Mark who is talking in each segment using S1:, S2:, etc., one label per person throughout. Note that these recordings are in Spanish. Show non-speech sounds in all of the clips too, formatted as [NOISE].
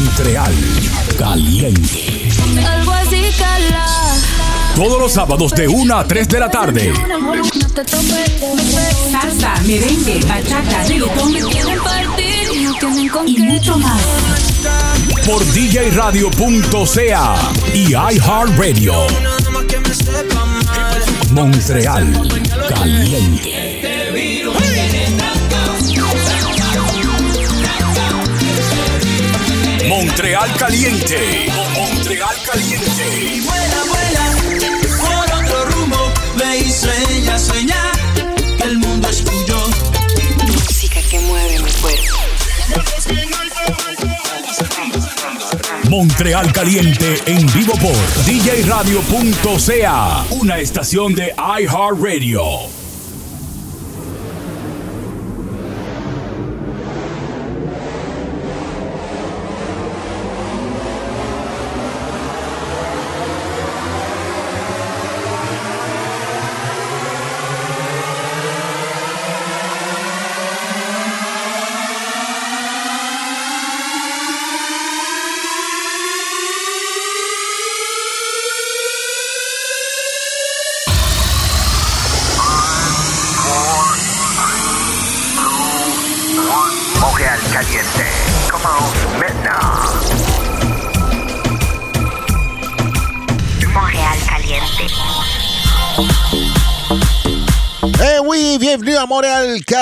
S1: Montreal Caliente.
S2: Algo así, cala.
S1: Todos los sábados de 1 a 3 de la tarde.
S3: Salsa, merengue, bachata, reggaetón
S2: Quieren partir y
S3: mucho más.
S1: Por djradio.ca y iHeartRadio. Montreal Caliente. Montreal Caliente. Montreal Caliente.
S4: Vuela, vuela, por otro rumbo, ve y sueña, sueña, que el mundo es tuyo.
S5: música que mueve mi cuerpo.
S1: Montreal Caliente en vivo por djradio.ca, una estación de iHeartRadio.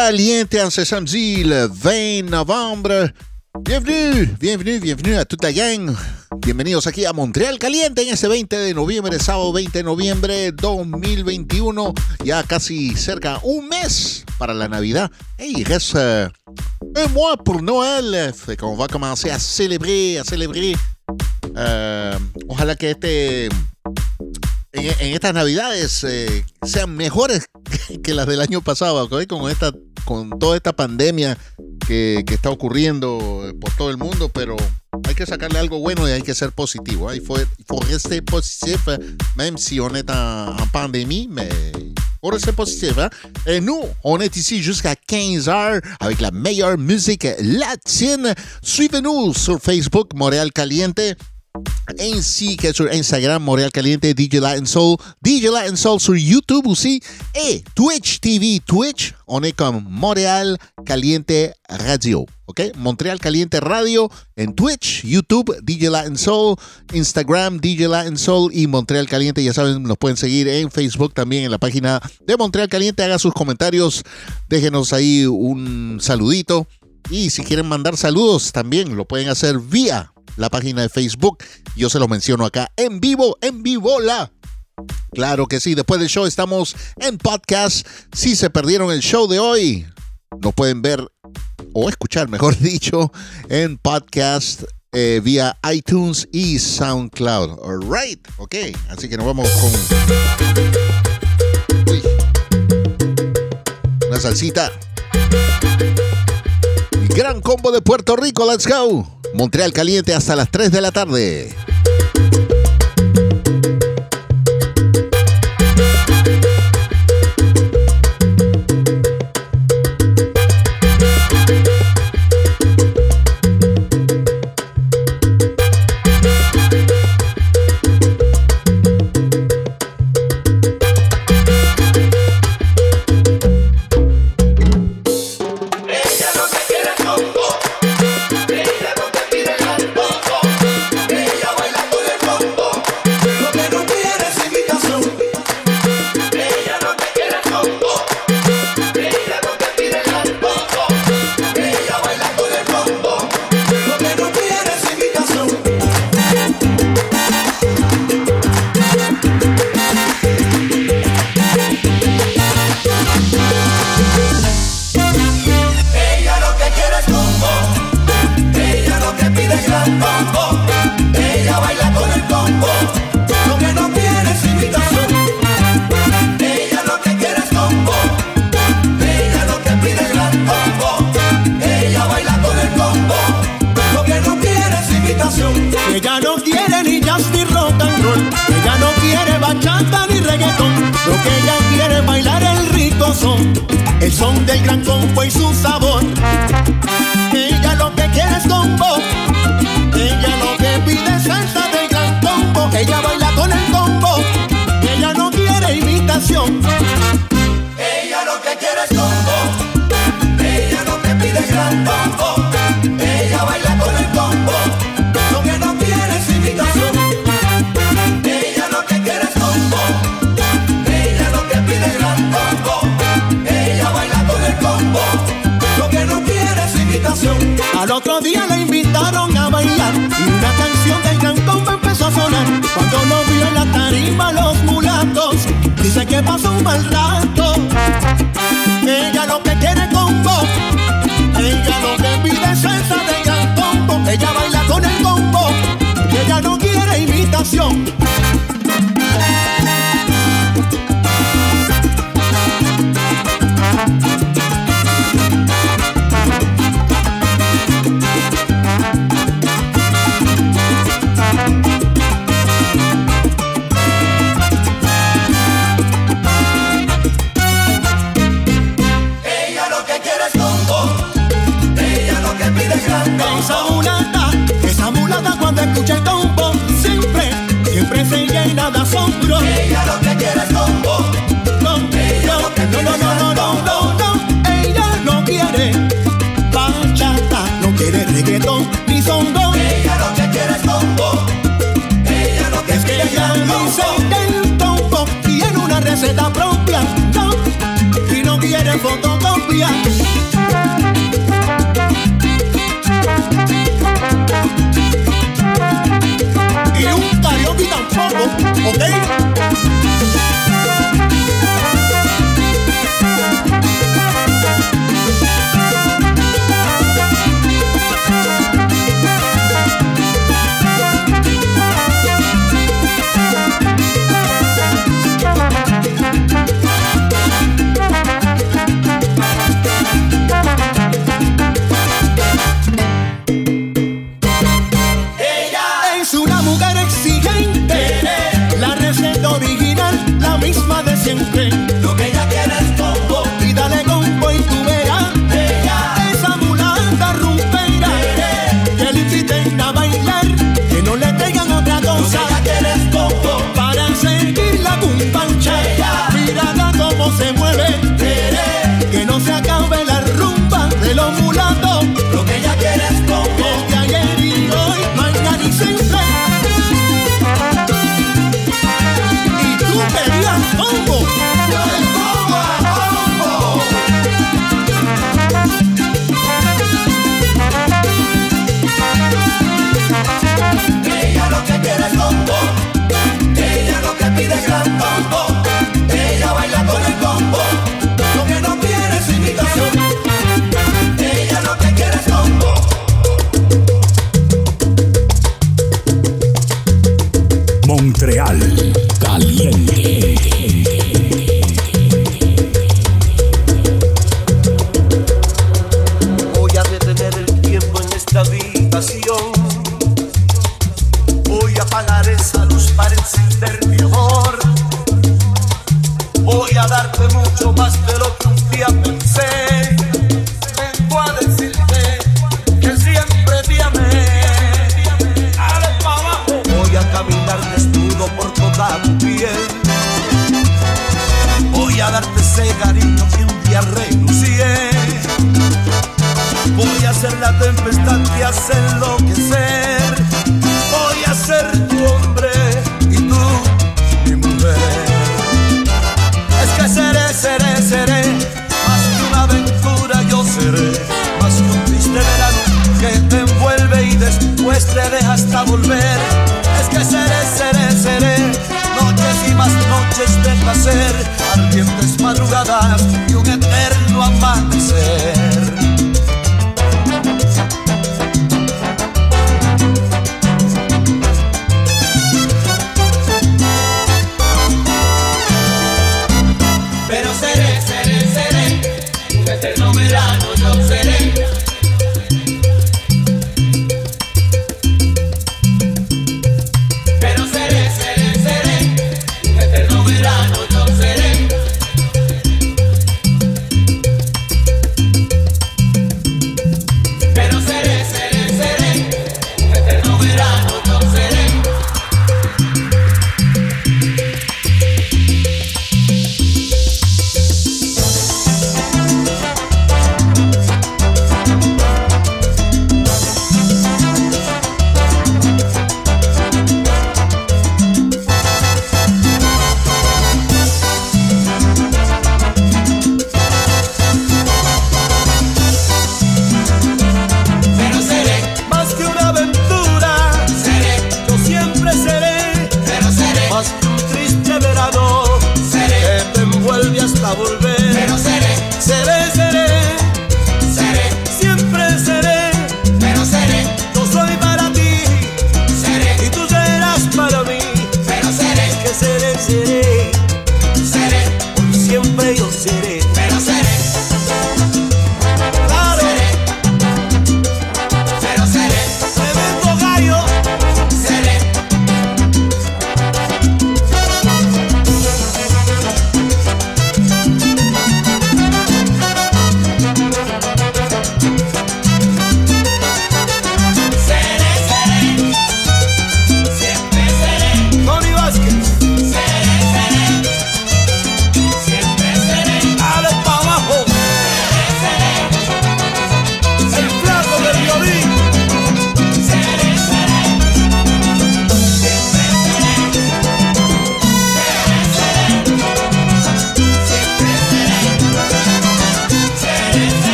S6: Caliente
S7: en ce samedi le 20 novembre. Bienvenue, bienvenue, bienvenue a toute la gang. Bienvenidos aquí a Montreal Caliente en este 20 de noviembre, sábado 20 de noviembre 2021. Ya casi cerca un mes para la Navidad. Et il reste euh, un mois pour Noël. Fait qu'on va commencer à célébrer, à célébrer. Euh, ojalá que este en, en estas navidades eh, sean mejores [LAUGHS] que las del año pasado, ¿ok? con esta, con toda esta pandemia que, que está ocurriendo eh, por todo el mundo, pero hay que sacarle algo bueno y hay que ser positivo. Il faut, il faut rester positif, même si on est en, en pandémie, mais faut rester positif. hein. Nous, on est ici jusqu'à 15h avec la meilleure musique latine. Suivez-nous sur Facebook, Montréal Caliente que sur Instagram, Montréal Caliente, DJ Latin Soul, DJ Latin Soul sur YouTube aussi, et Twitch TV, Twitch, on est Caliente Radio, ok? Montréal Caliente Radio en Twitch, YouTube, DJ Latin Soul, Instagram, DJ Latin Soul y Montreal Caliente, ya saben, nos pueden seguir en Facebook también en la página de Montreal Caliente, haga sus comentarios, déjenos ahí un saludito. Y si quieren mandar saludos, también lo pueden hacer vía la página de Facebook. Yo se lo menciono acá en vivo, en vivo la. Claro que sí, después del show estamos en podcast. Si se perdieron el show de hoy, nos pueden ver o escuchar, [LAUGHS] mejor dicho, en podcast eh, vía iTunes y SoundCloud. All right, ok. Así que nos vamos con. Una salsita. Gran combo de Puerto Rico, let's go. Montreal caliente hasta las 3 de la tarde.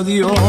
S8: a Dios.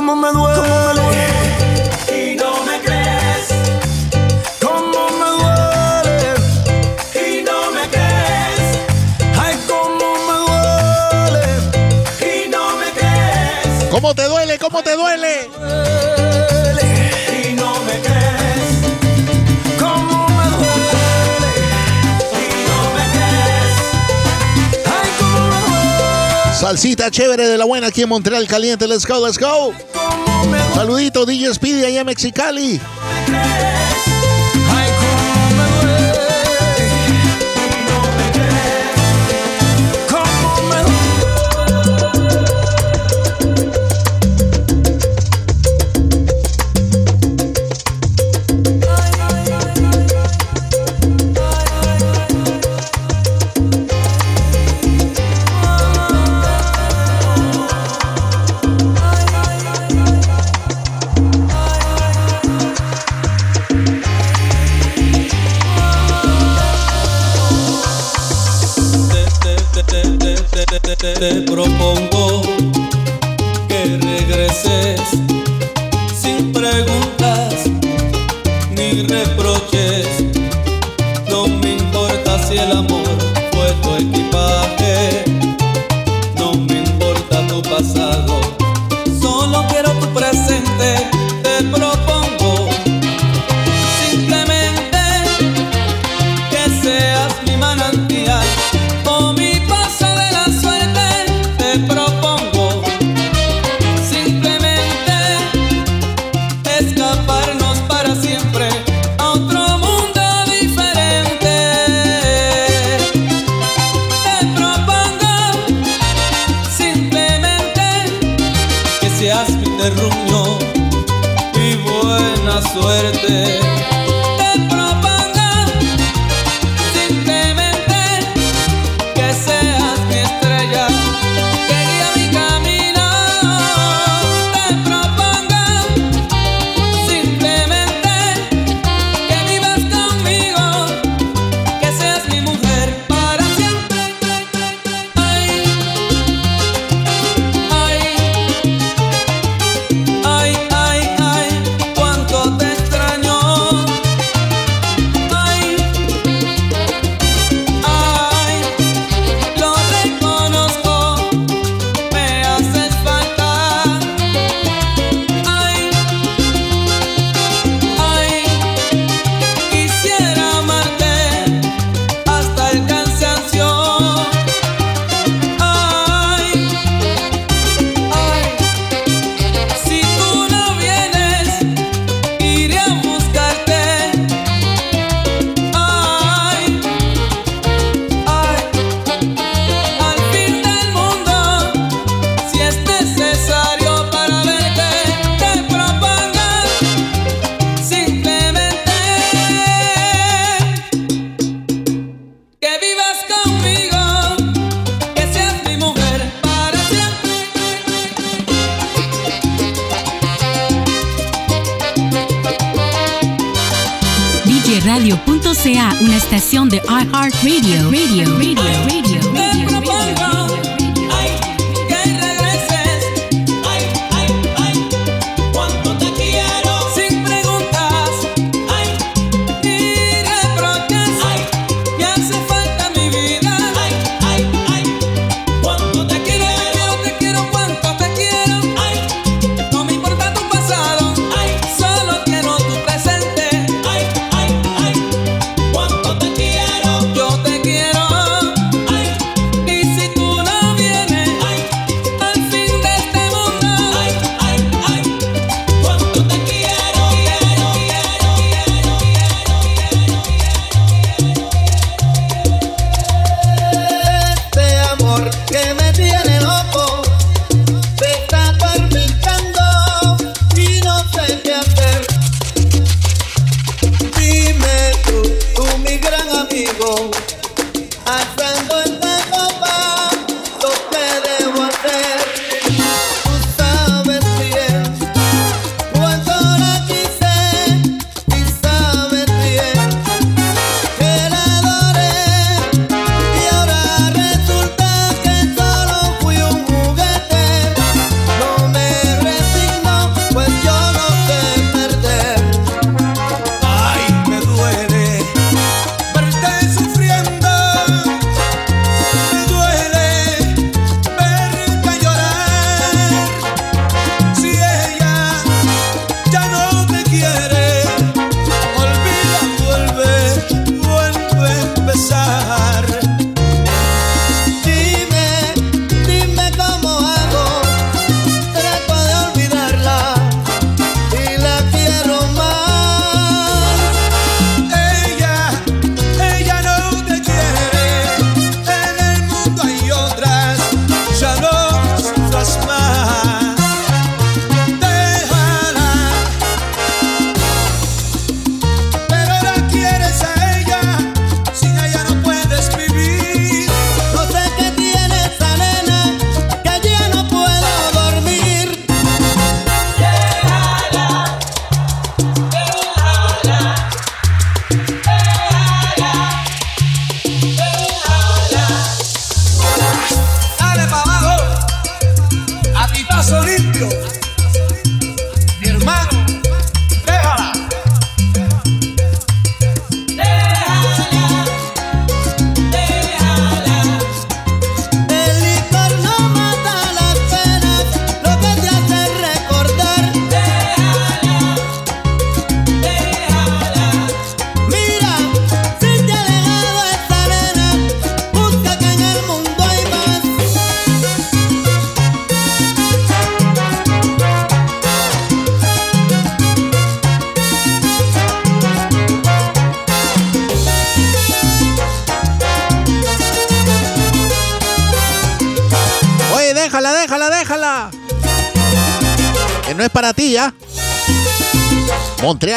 S8: cómo
S4: me duele. Y no me crees. Cómo me duele. Y no me crees. Ay, cómo me duele. Y no me crees.
S9: ¿Cómo te duele? salsita chévere de la buena aquí en Montreal Caliente. Let's go, let's go. Saludito, DJ Speedy allá en Mexicali.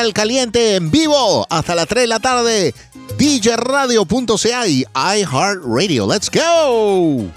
S7: Canal Caliente en vivo hasta las 3 de la tarde. DJRadio.ca y iHeartRadio. ¡Let's go!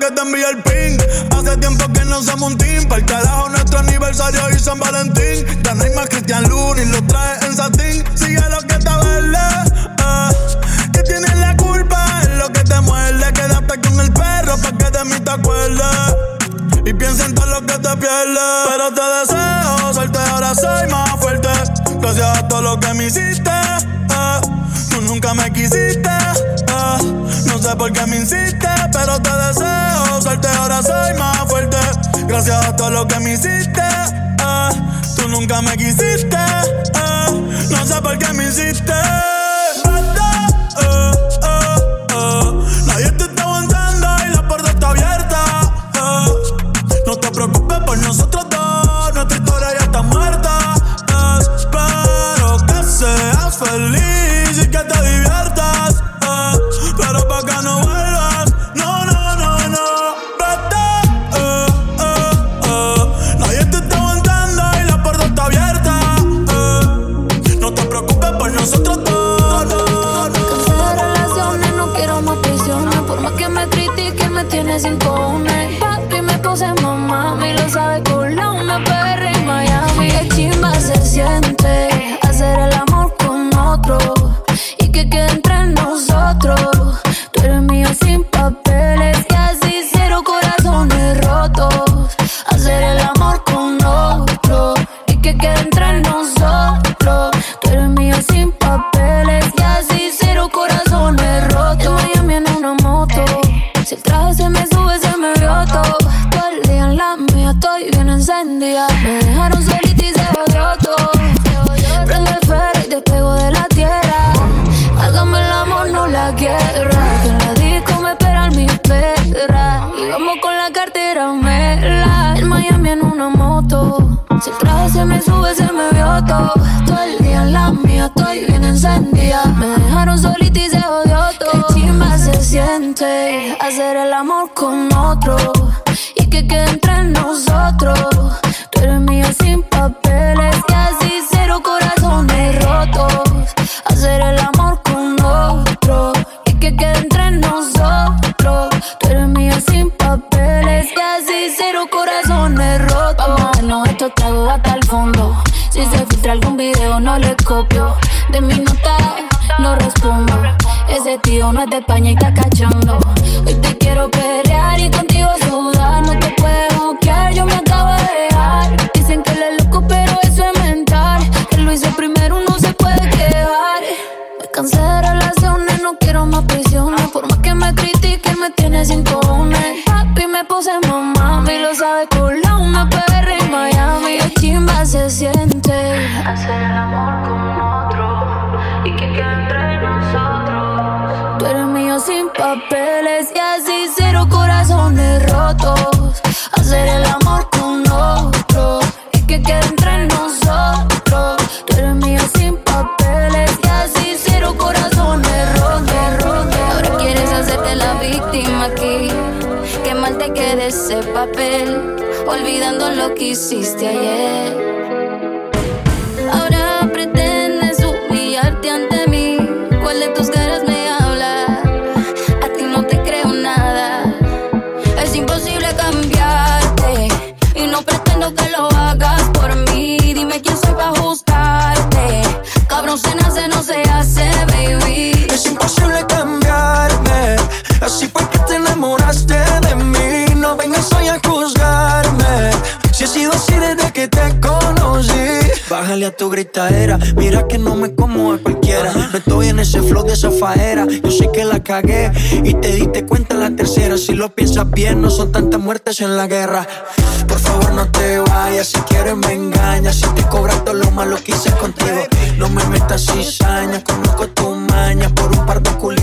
S10: que te envía el ping. Hace tiempo que no somos un team. Para el carajo Gracias a todo lo que me hiciste, eh. tú nunca me quisiste, eh. no sé por qué me hiciste.
S2: estoy bien encendida. Me dejaron solita y se jodió todo. Qué chimba se siente hacer el amor con otro y que quede entre nosotros. Tú eres mía sin papeles y así cero corazones rotos. Hacer el amor con otro y que quede entre nosotros. Tú eres mía sin papeles y así cero corazones rotos. Vamos a estos tragos hasta el fondo. Si se filtra algún video no le copio de mi nota no respondo. Ese tío no es de España y está cachando. Hoy te quiero perrear y contigo sudar. No te puedo bloquear, yo me acabo de dejar. Dicen que él es loco, pero eso es mental. Que lo hizo primero, no se puede quejar. Me cansé de relaciones, no quiero más prisiones. Por más que me critiquen, me tiene sin cojones. Papi, me puse mamá, y lo sabe Colón, me perre en Miami. La chimba se siente. Hacer el amor con olvidando lo que hiciste ayer. Ahora pretendes humillarte ante mí, ¿cuál de tus caras me habla? A ti no te creo nada, es imposible cambiarte y no pretendo que lo hagas por mí. Dime quién soy para juzgarte, cabrón se nace, no se hace, baby. Es imposible cambiarme, así fue que te enamoraste de mí no vengas hoy a juzgarme. Si he
S11: sido así desde que te conocí. Bájale a tu gritadera, mira que no me como a cualquiera. No estoy en ese flow de esa. Yo sé que la cagué y te diste cuenta la tercera. Si lo piensas bien, no son tantas muertes en la guerra. Por favor, no te vayas, si quieres me engañas. Si te cobras todo lo malo que hice contigo, no me metas cizaña. Conozco tu maña por un par de culitos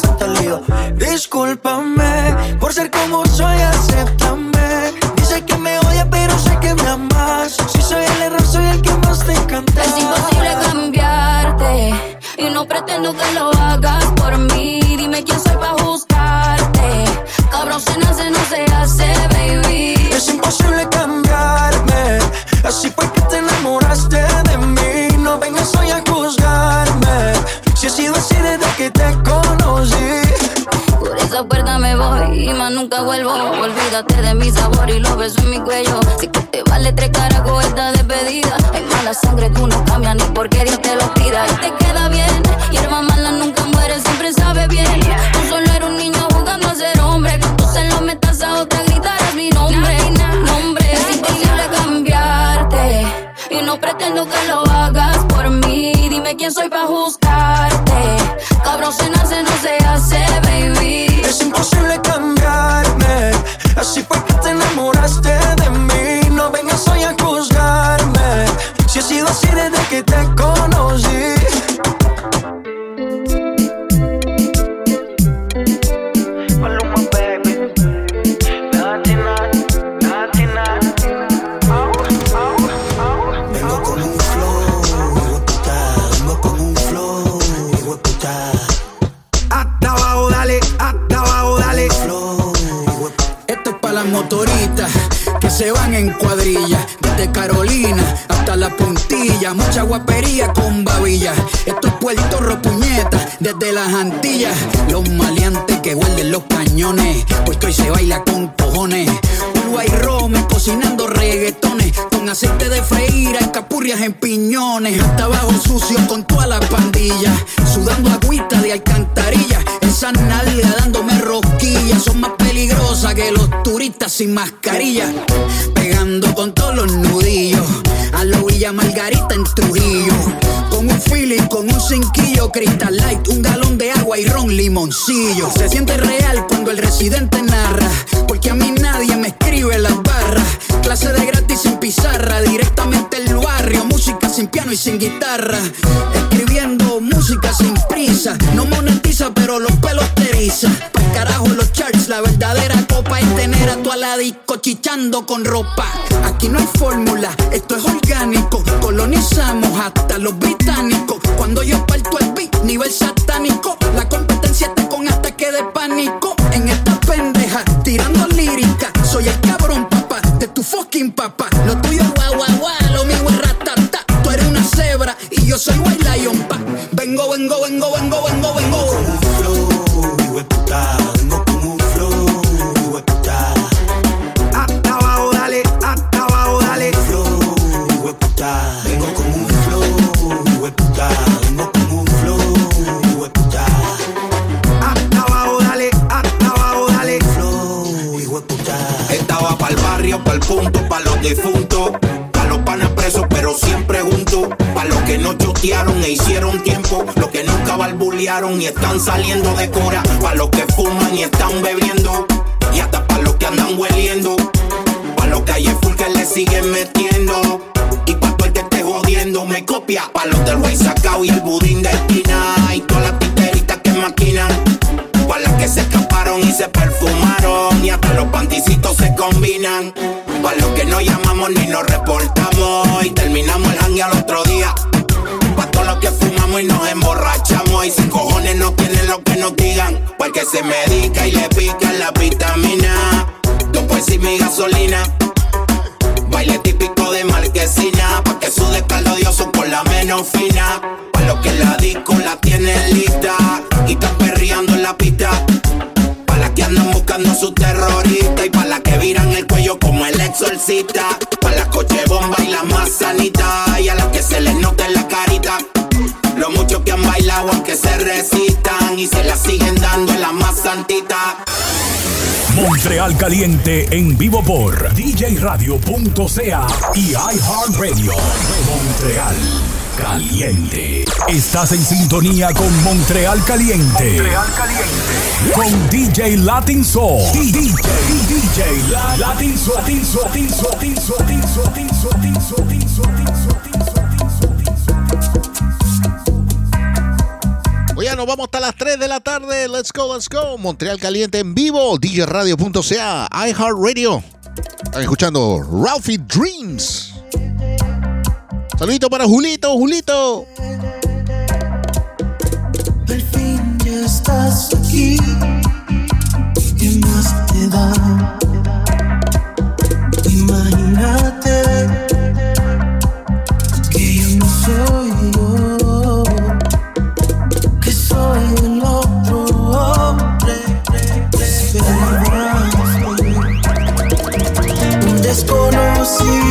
S11: tanto lío. Discúlpame por ser como soy, acéptame. Dice que me odia, pero sé que me amas. Si soy el error, soy el que más te encanta.
S2: Es imposible cambiarte y no pretendo que lo hagas por mí. Dime quién soy para juzgarte. Cabrón, se nace, no se hace, baby.
S11: Es imposible
S2: y más nunca vuelvo. Olvídate de mi sabor y los besos en mi cuello. Si que te vale tres carajos esta despedida. Hay mala sangre, tú no cambias ni porque Dios te lo pida. Y te queda bien, hierba mala nunca muere, siempre sabe bien. Tú solo eres un niño jugando a ser hombre. Que tú se lo metas a otra, gritarás mi nombre. Nombre, es imposible cambiarte. Y no pretendo que lo hagas por mí. Dime quién soy para juzgarte. Cabrón, se nace, no se hace, baby.
S11: Es imposible
S12: How she chichando con ropa. Aquí no hay fórmula, esto es y
S13: están saliendo de cura. Para los que fuman y están bebiendo bailado aunque se resistan y se la siguen dando en la más santita.
S1: Montreal Caliente en vivo por djradio.ca y iHeartRadio. Montreal Caliente. Estás en sintonía con Montreal Caliente.
S6: Montreal Caliente.
S1: Con DJ Latin Soul. DJ, DJ, DJ Latin Latin Soul, Latin Soul, Latin Soul, Latin Soul, Latin Soul, Latin Soul, Latin Soul. Pues
S7: bueno, nos vamos hasta las 3 de la tarde. Let's go, let's go. Montreal Caliente en vivo, djradio.ca, iHeartRadio. Están escuchando Ralphie Dreams. Saludito para Julito, Julito.
S14: Por fin ya estás aquí. ¿Qué más te da?
S15: see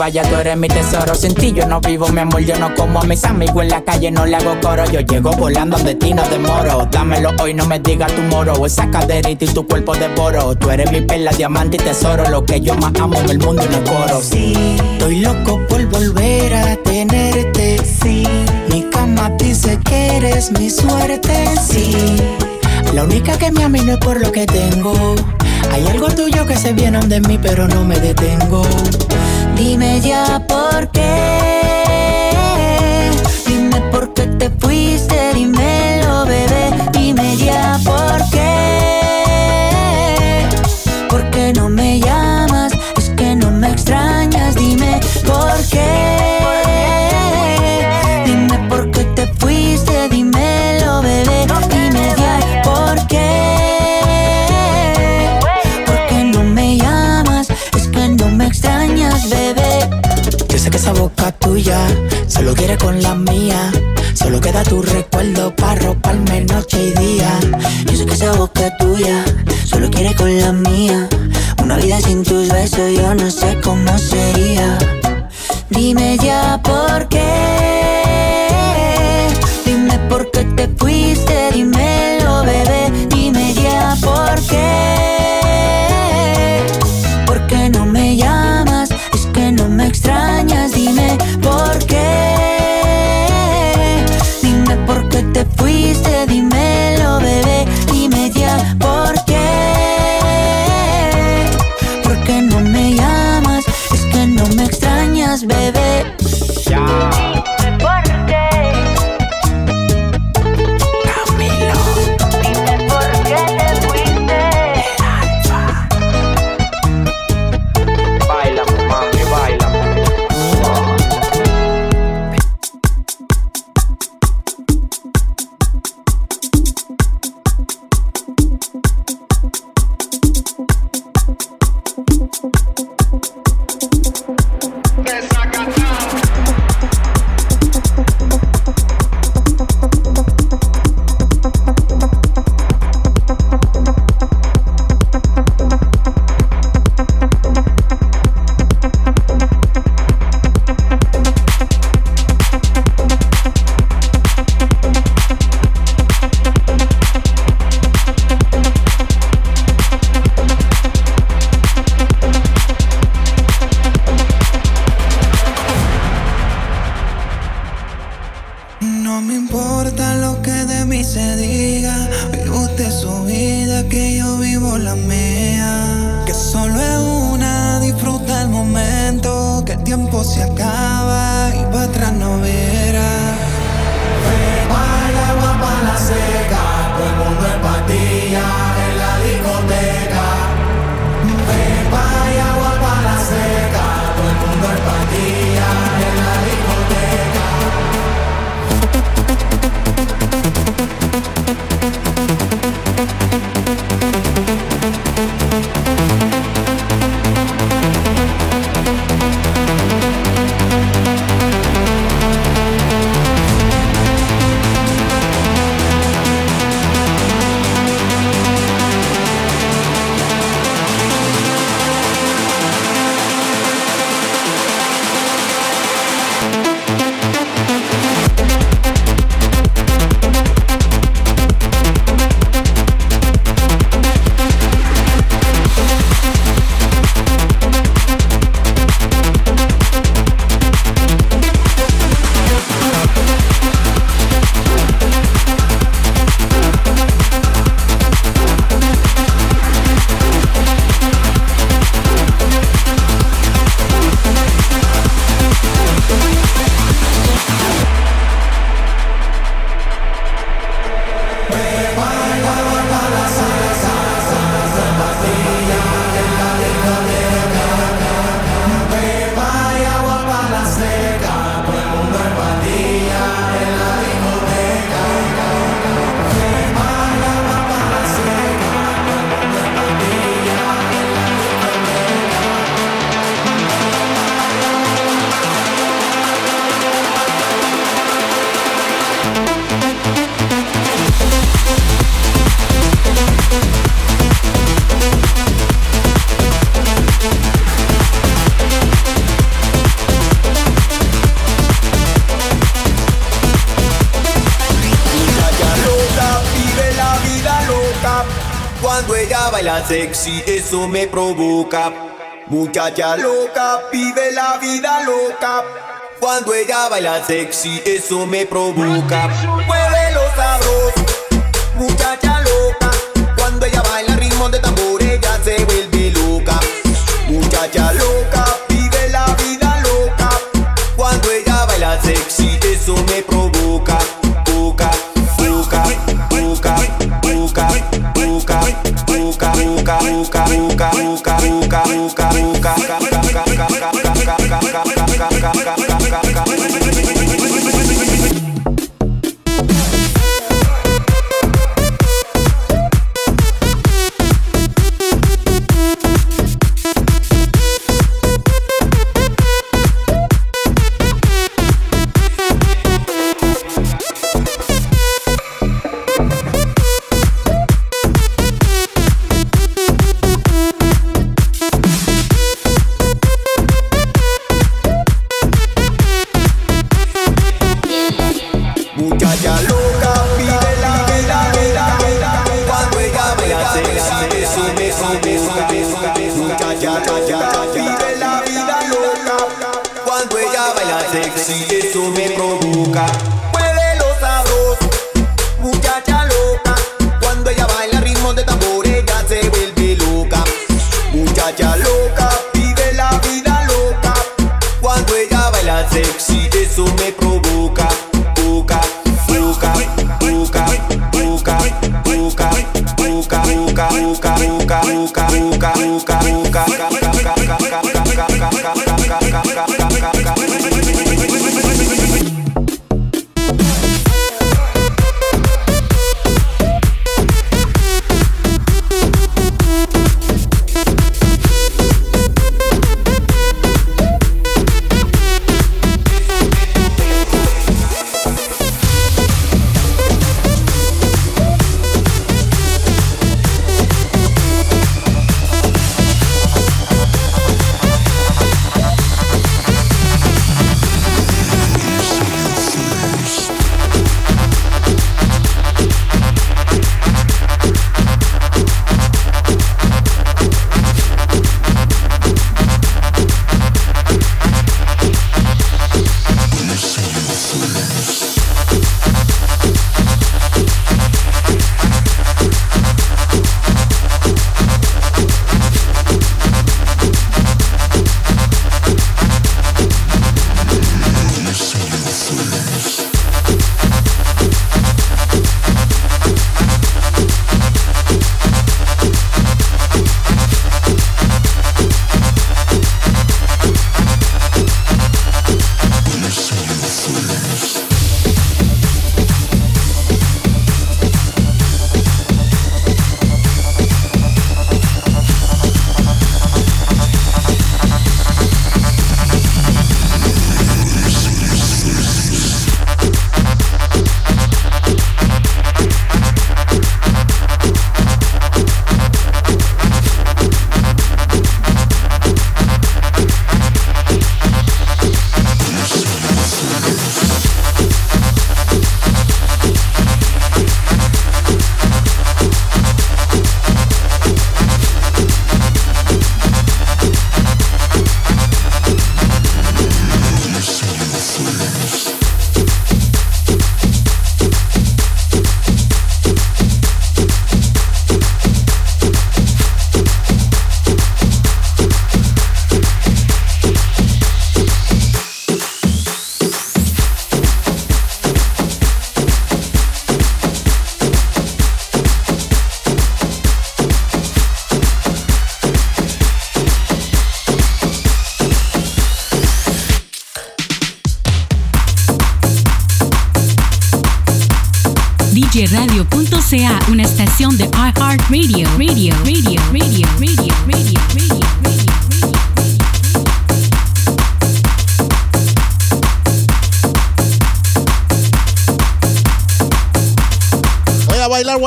S15: Vayas, tú eres mi tesoro. Sin ti yo no vivo, mi amor, yo no como a mis amigos en la calle, no le hago coro. Yo llego volando de ti, no demoro. Dámelo hoy, no me digas tu moro. Esa caderita y tu cuerpo devoro. Tú eres mi perla, diamante y tesoro. Lo que yo más amo en el mundo y no coro.
S16: Sí, estoy loco por volver a tenerte. Sí, mi cama dice que eres mi suerte. Sí, la única que me ama no es por lo que tengo. Hay algo tuyo que se viene de mí, pero no me detengo.
S14: Dime ya por qué.
S16: Solo quiere con la mía. Solo queda tu recuerdo para roparme noche y día. Yo sé que esa boca tuya solo quiere con la mía. Una vida sin tus besos yo no sé cómo sería.
S14: Dime ya por qué. Dime por qué
S17: sexy, eso me provoca. Muchacha loca, vive la vida loca. Cuando ella baila sexy, eso me provoca. Mueve los.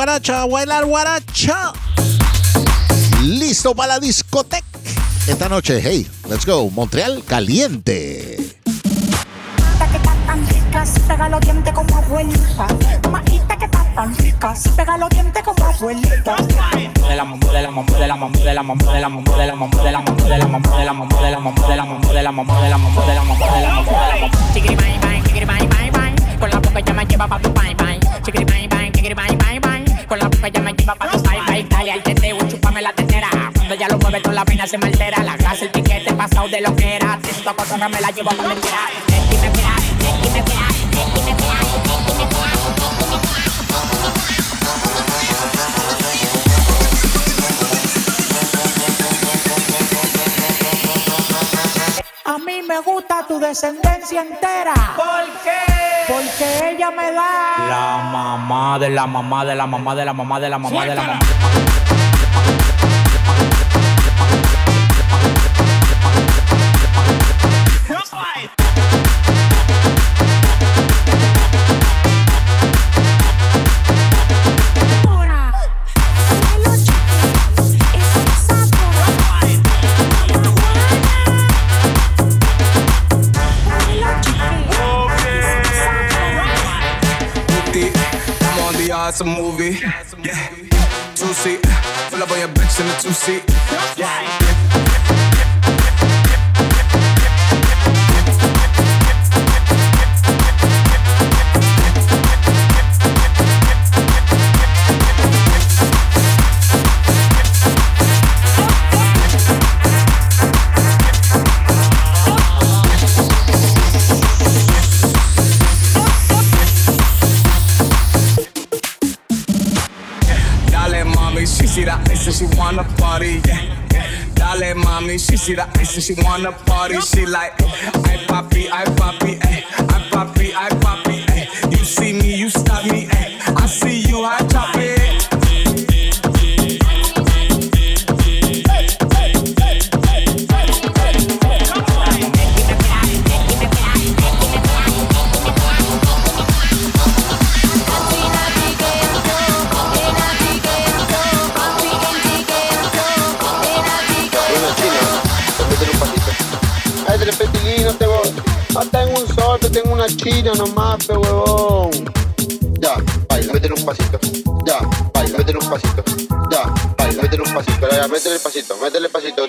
S7: guaracha, guaracha. Listo para la discoteca. Esta noche, hey, let's go. Montreal caliente
S18: con la boca ya me lleva pa tu bang bang dale al teteo chúpame la tetera. Cuando ya lo mueve con la pena se me altera. La grasa el piquete pasado de lo que era. Esta cosa me la llevo donde quiera. Y me y me y me me
S19: A mí me gusta tu descendencia entera. ¿Por qué? Porque ella me da.
S18: La mamá de la mamá de la mamá de la mamá de la mamá de la mamá.
S20: On a movie. Yeah. Two seat, pull up on your bitch in the two seat. Yeah. See the ice and she wanna party. She like,
S21: pasito. Ya, baila, métele un pasito. Ya, baila, métele un pasito. Ya, métele el pasito, métele el pasito.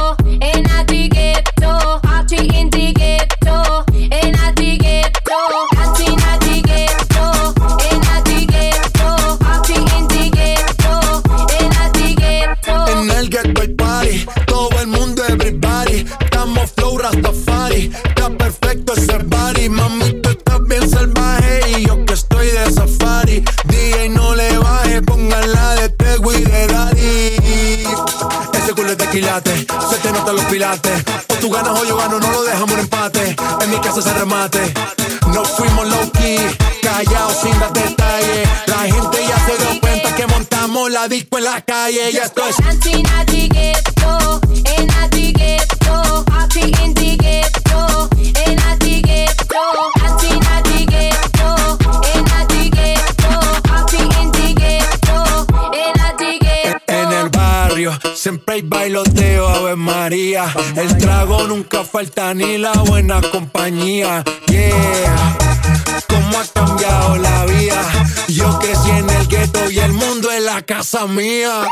S22: calle. Ya esto es
S2: Dancing at the ghetto, in at the ghetto, party in the ghetto, in at the ghetto, dancing at the ghetto, in at the ghetto, party in the ghetto, in at the ghetto.
S22: En el barrio siempre hay bailoteo, Ave María. El trago nunca falta ni la buena compañía. Yeah, cómo ha cambiado la vida. Yo crecí en el gueto y el mundo la casa mía.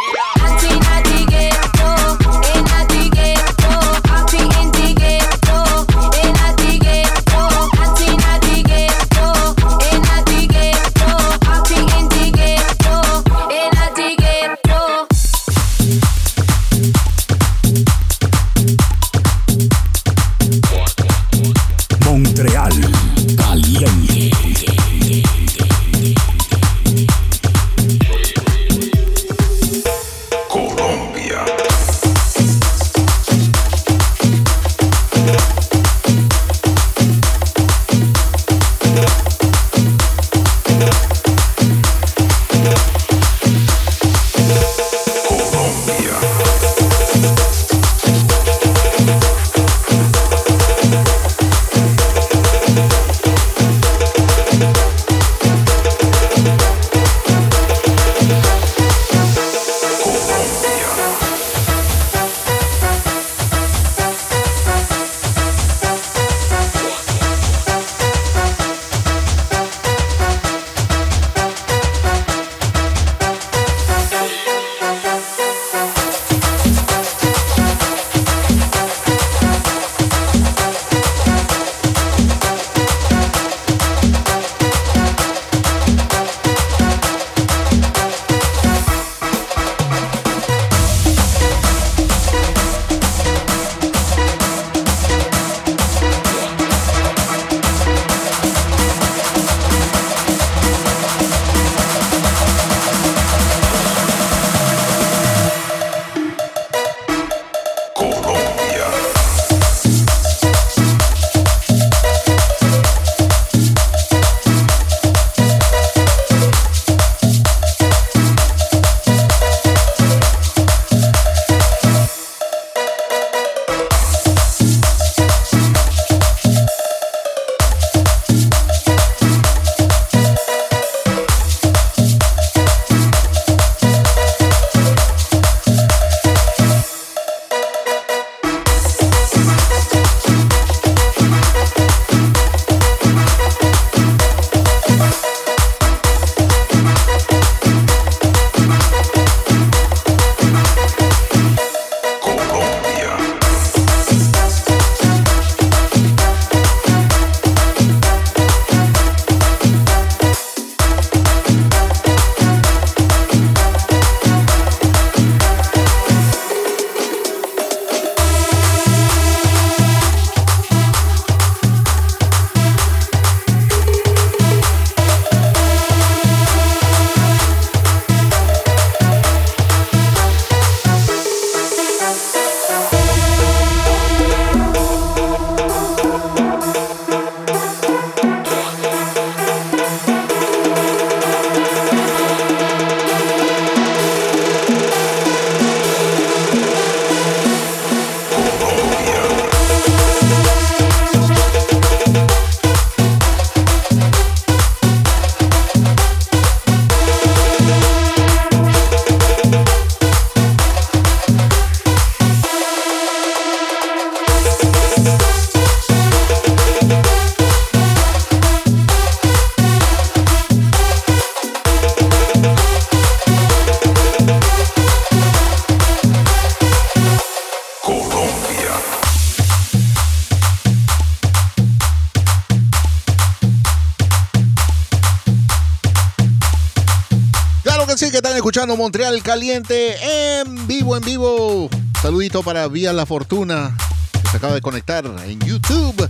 S1: Caliente
S7: en vivo, en vivo. Saludito para Vía La Fortuna, que se acaba de conectar en YouTube.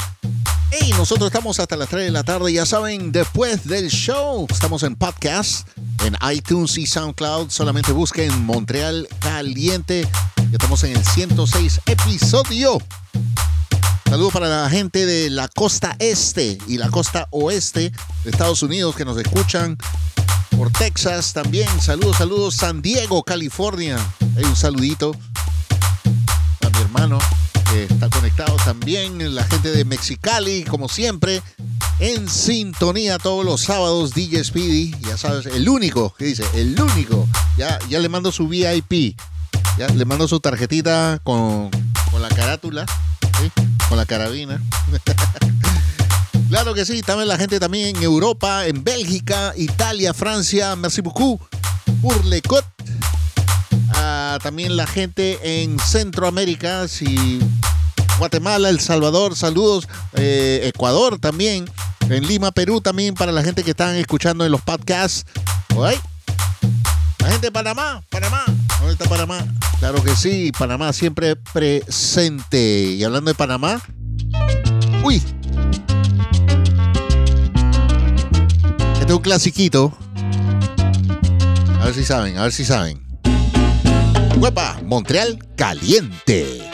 S7: Y nosotros estamos hasta las 3 de la tarde, ya saben, después del show. Estamos en podcast, en iTunes y SoundCloud. Solamente busquen Montreal Caliente. Ya estamos en el 106 episodio. Saludos para la gente de la costa este y la costa oeste de Estados Unidos que nos escuchan por Texas también. Saludos, saludos. San Diego, California. Hay un saludito a mi hermano que está conectado también. La gente de Mexicali, como siempre, en sintonía todos los sábados. DJ Speedy, ya sabes, el único, que dice, el único. Ya, ya le mando su VIP. Ya le mando su tarjetita con, con la carátula, con la carabina. [LAUGHS] Claro que sí, también la gente también en Europa, en Bélgica, Italia, Francia, merci beaucoup, pour le cot. Ah, también la gente en Centroamérica, si Guatemala, El Salvador, saludos, eh, Ecuador también, en Lima, Perú también para la gente que están escuchando en los podcasts. Oye, La gente de Panamá, Panamá, ¿dónde está Panamá? Claro que sí, Panamá siempre presente. Y hablando de Panamá, uy, Un clasiquito. A ver si saben, a ver si saben. Huepa, Montreal caliente.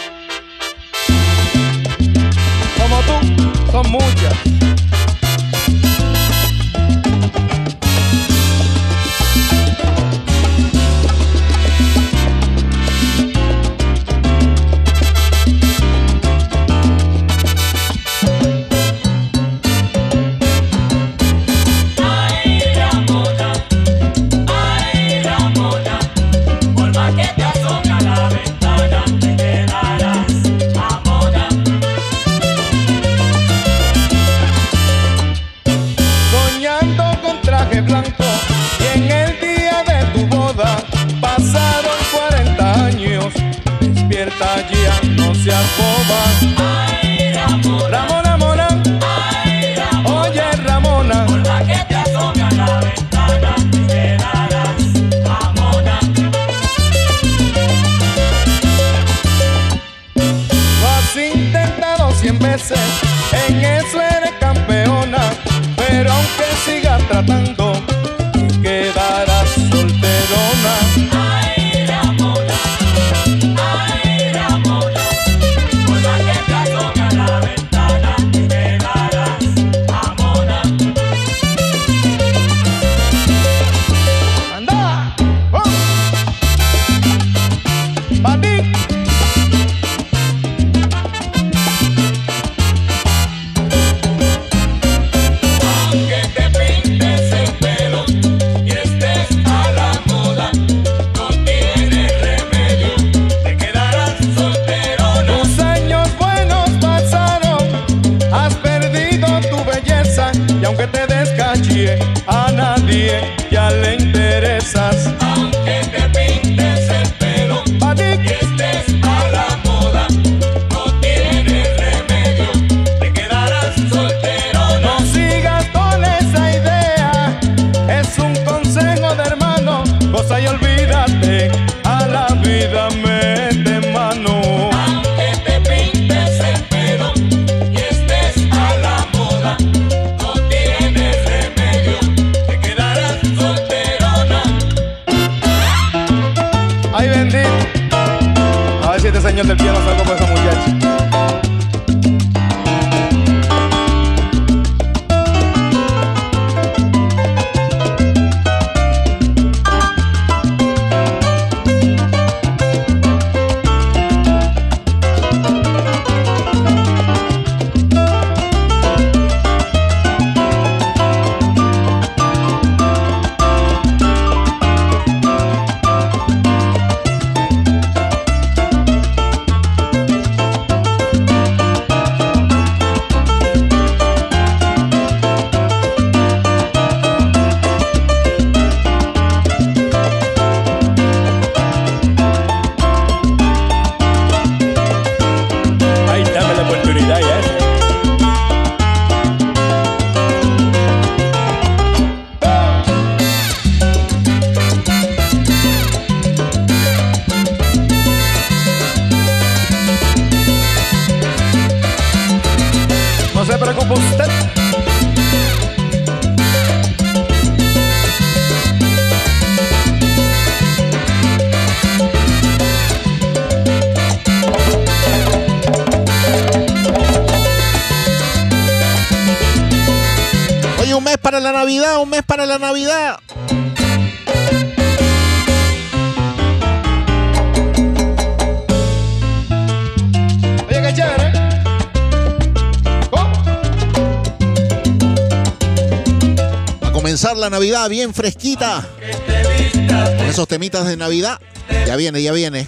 S9: Navidad bien fresquita. Con esos temitas de Navidad. Ya viene, ya viene.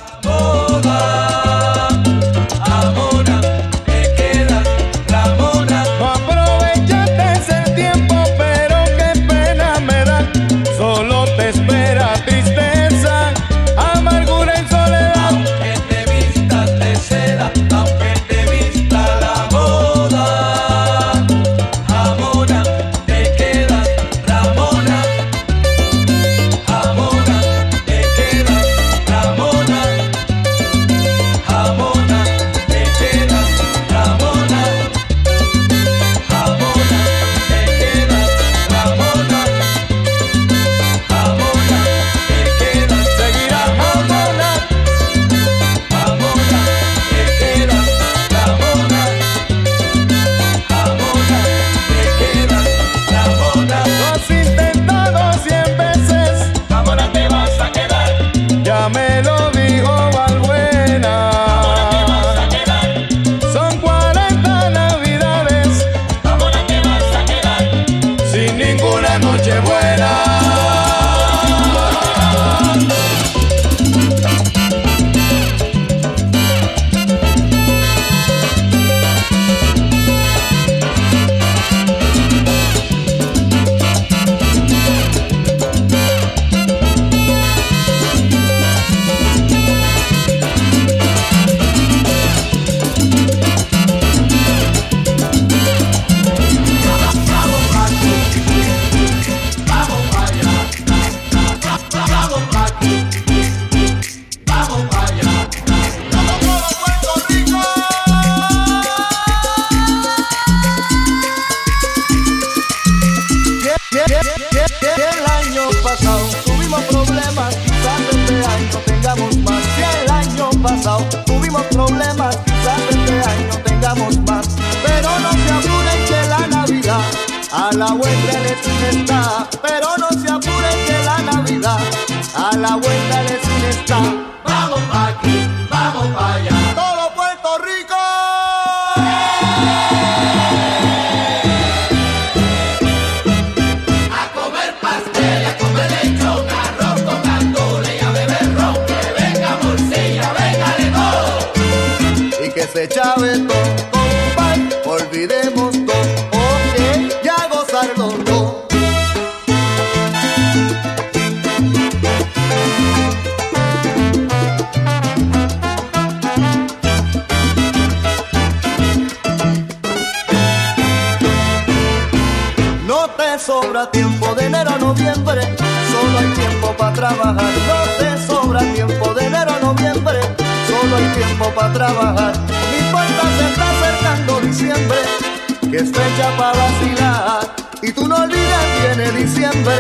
S23: el año pasado tuvimos problemas, quizás este año tengamos más. Que el año pasado tuvimos problemas, quizás este año tengamos más. Pero no se apuren que la Navidad a la vuelta les está. Pero no se apuren que la Navidad a la vuelta les está. Vamos pa' aquí, vamos pa' allá. sobra tiempo de enero a noviembre, solo hay tiempo para trabajar. No te sobra tiempo de enero a noviembre, solo hay tiempo para trabajar importa, se está acercando diciembre, que es fecha para vacilar. Y tú no olvides, viene diciembre,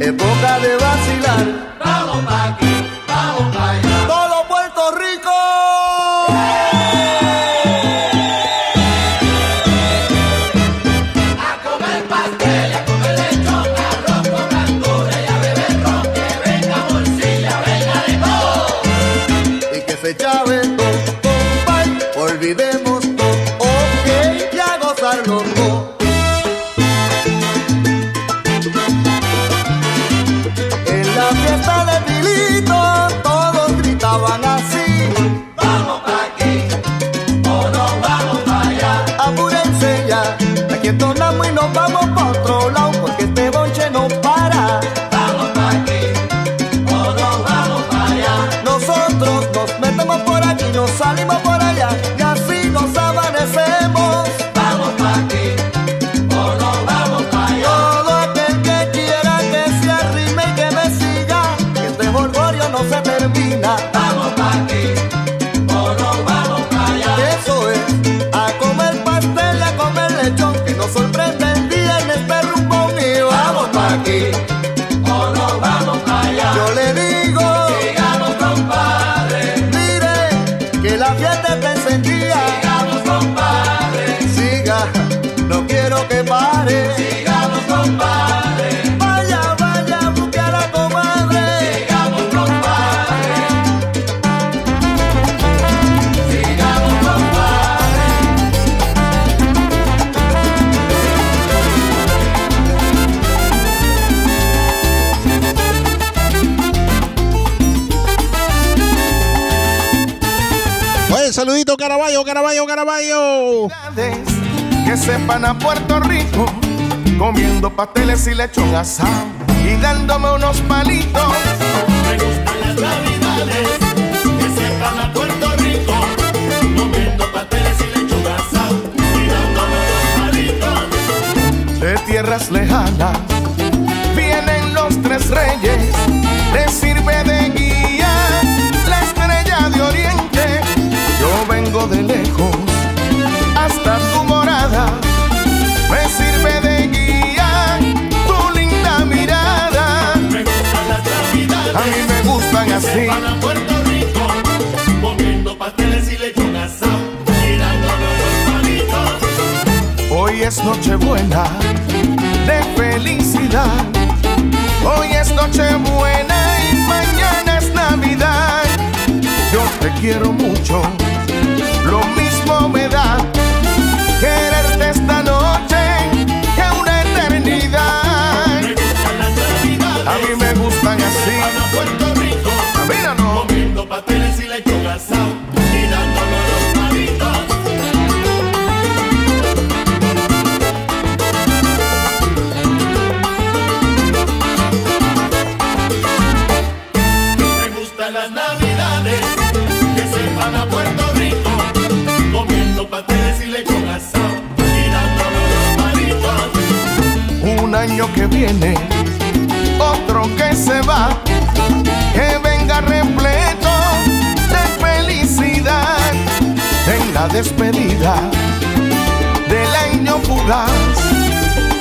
S23: época de vacilar.
S24: Vamos pa' aquí, vamos pa' allá.
S7: Caraballo, Caraballo, Caraballo.
S25: que sepan a Puerto Rico, comiendo pasteles y lechón asado y dándome unos palitos.
S26: Me gustan las navidades, que sepan a Puerto Rico, comiendo pasteles y lechón asado y dándome unos palitos.
S25: de tierras lejanas. Vienen los tres reyes, De lejos hasta tu morada, me sirve de guía tu linda mirada.
S26: Me gustan las navidades,
S25: A mí me gustan así.
S26: sepan a Puerto Rico, comiendo pasteles y lechón asado.
S25: Hoy es Nochebuena de felicidad. Hoy es Nochebuena y mañana es Navidad. Yo te quiero mucho, lo mismo me da quererte esta noche que una eternidad. A mí me gustan así.
S26: A Puerto Rico, comiendo pasteles y lechón asado
S25: año que viene, otro que se va, que venga repleto de felicidad en la despedida del año fugaz.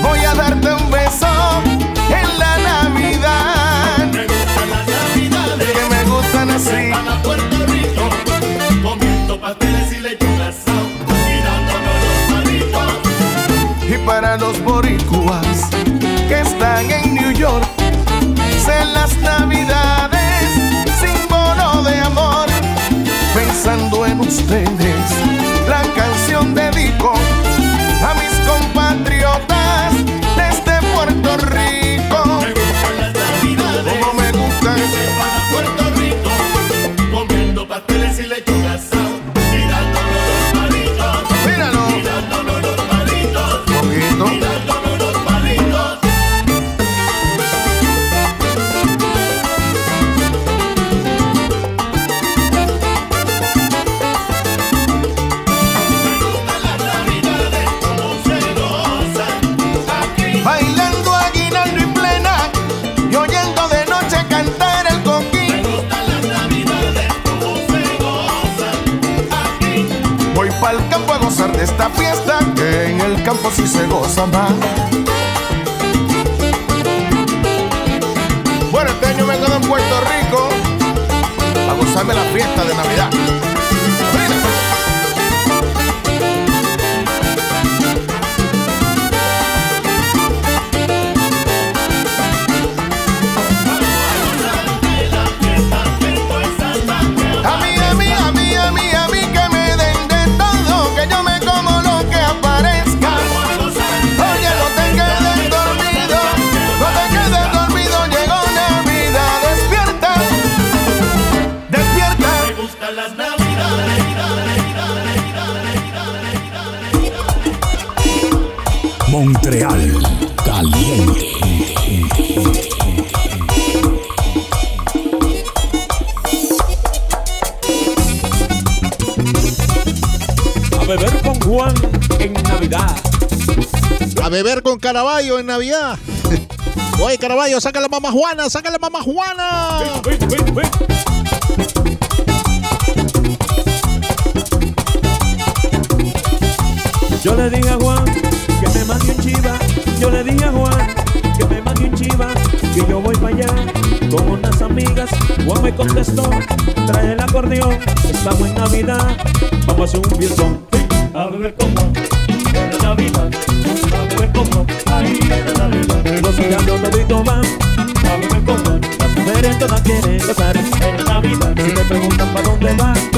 S25: Voy a darte un beso en la Navidad.
S26: Me gustan las navidades
S25: Que me gustan así.
S26: van a Puerto Rico comiendo pasteles y asado y palitos.
S25: Para los boricuas en New York, en las navidades, campo sí se goza más. Bueno, este año me quedo en Puerto Rico a gozarme la fiesta de Navidad.
S1: Montreal caliente.
S9: A beber con Juan en Navidad.
S7: A beber con Caraballo en Navidad. [LAUGHS] Oye, Caraballo, saca la mamá Juana, saca la mamá Juana.
S9: Yo le dije a Juan mande un chiva. Yo le dije a Juan que me mande un chiva. Que yo voy para allá con unas amigas. Juan me contestó, trae el acordeón. Estamos en Navidad, vamos a hacer un fiestón. A beber con Juan, en Navidad. A beber con Juan, ahí en Navidad. Los cigarros toditos van, a beber con. Las mujeres todas quieren gozar en Navidad. Si te preguntan para dónde vas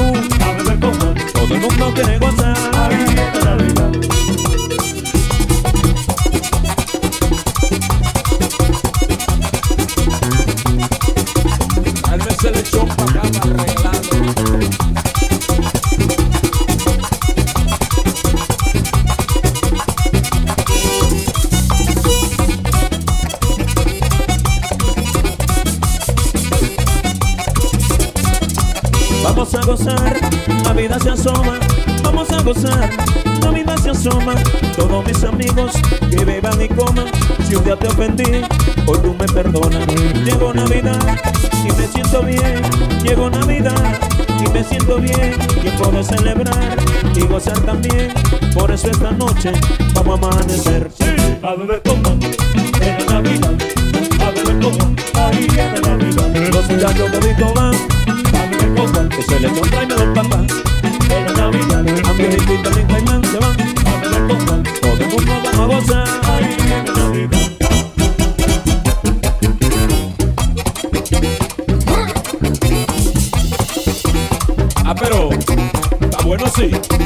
S9: celebrar y gozar también. Por eso esta noche vamos a amanecer. Sí, a beber como en la Navidad, a beber como ahí viene la vida Los muchachos bonitos van a beber como que se les contrae del papá. En la Navidad, a mi hijita linda y man se van a beber como todo el mundo vamos a gozar ahí viene la Navidad.
S27: see.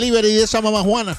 S27: delivery de esa mamá Juana.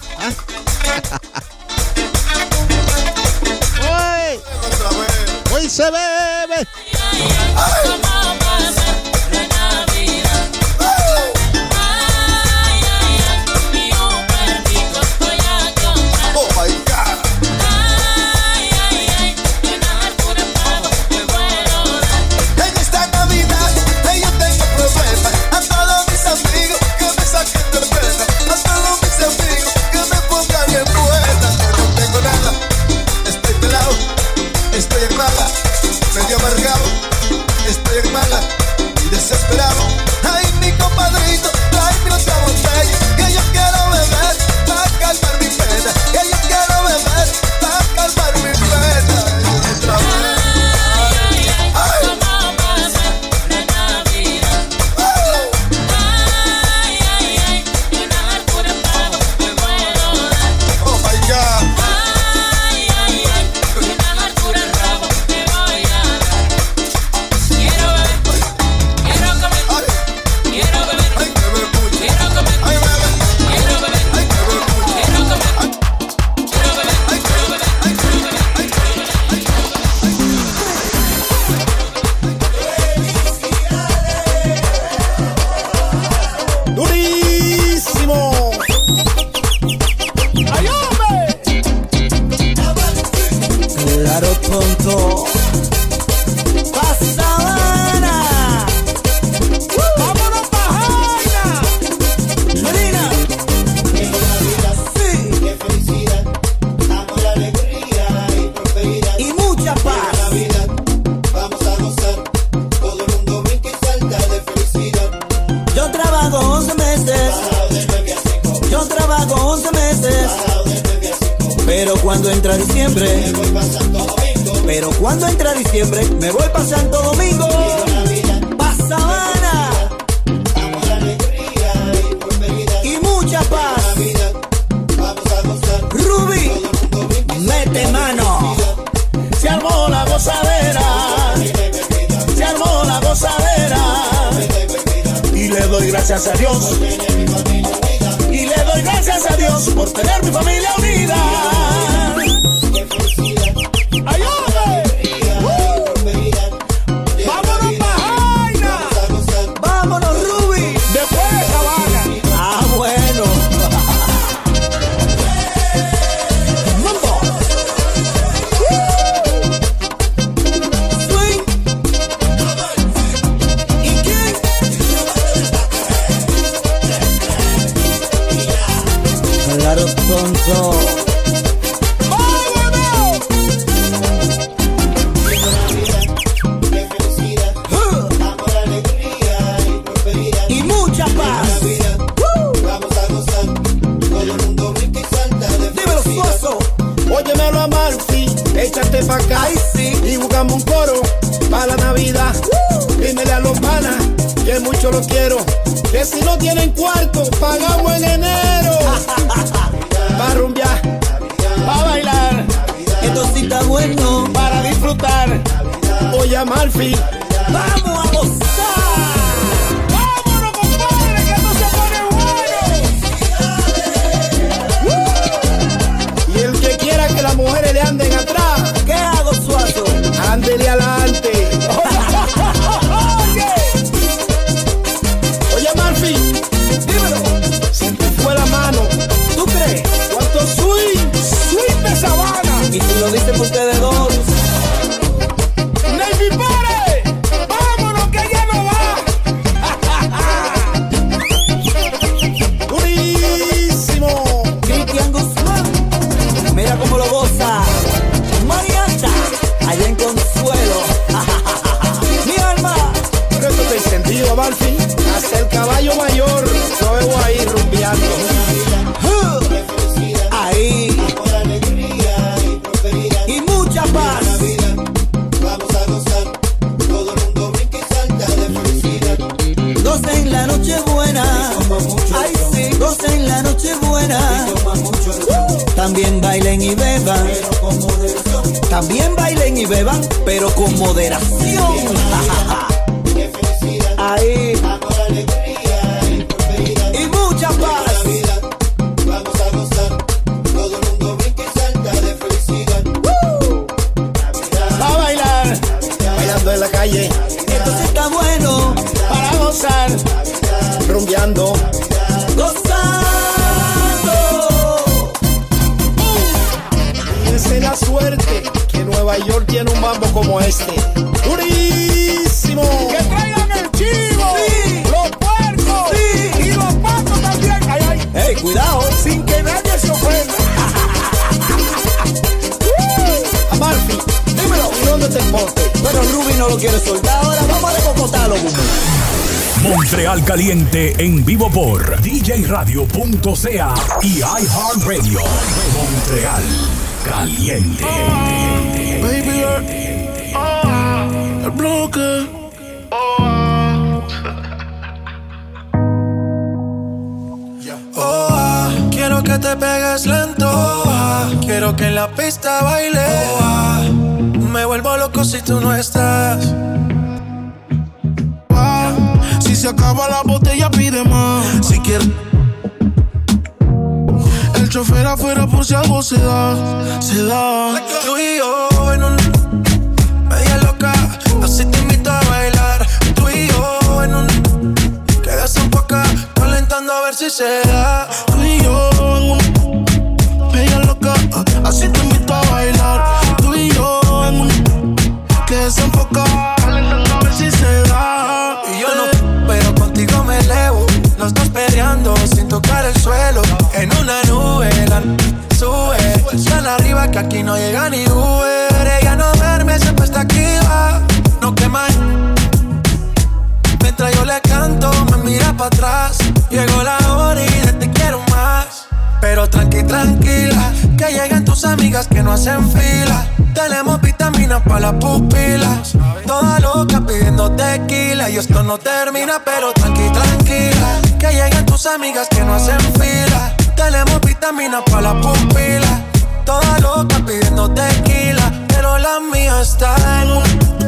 S28: no
S29: termina, pero tranqui, tranquila. Que lleguen tus amigas que no hacen fila. Tenemos vitaminas para la pupila. Toda loca pidiendo tequila, pero la mía está en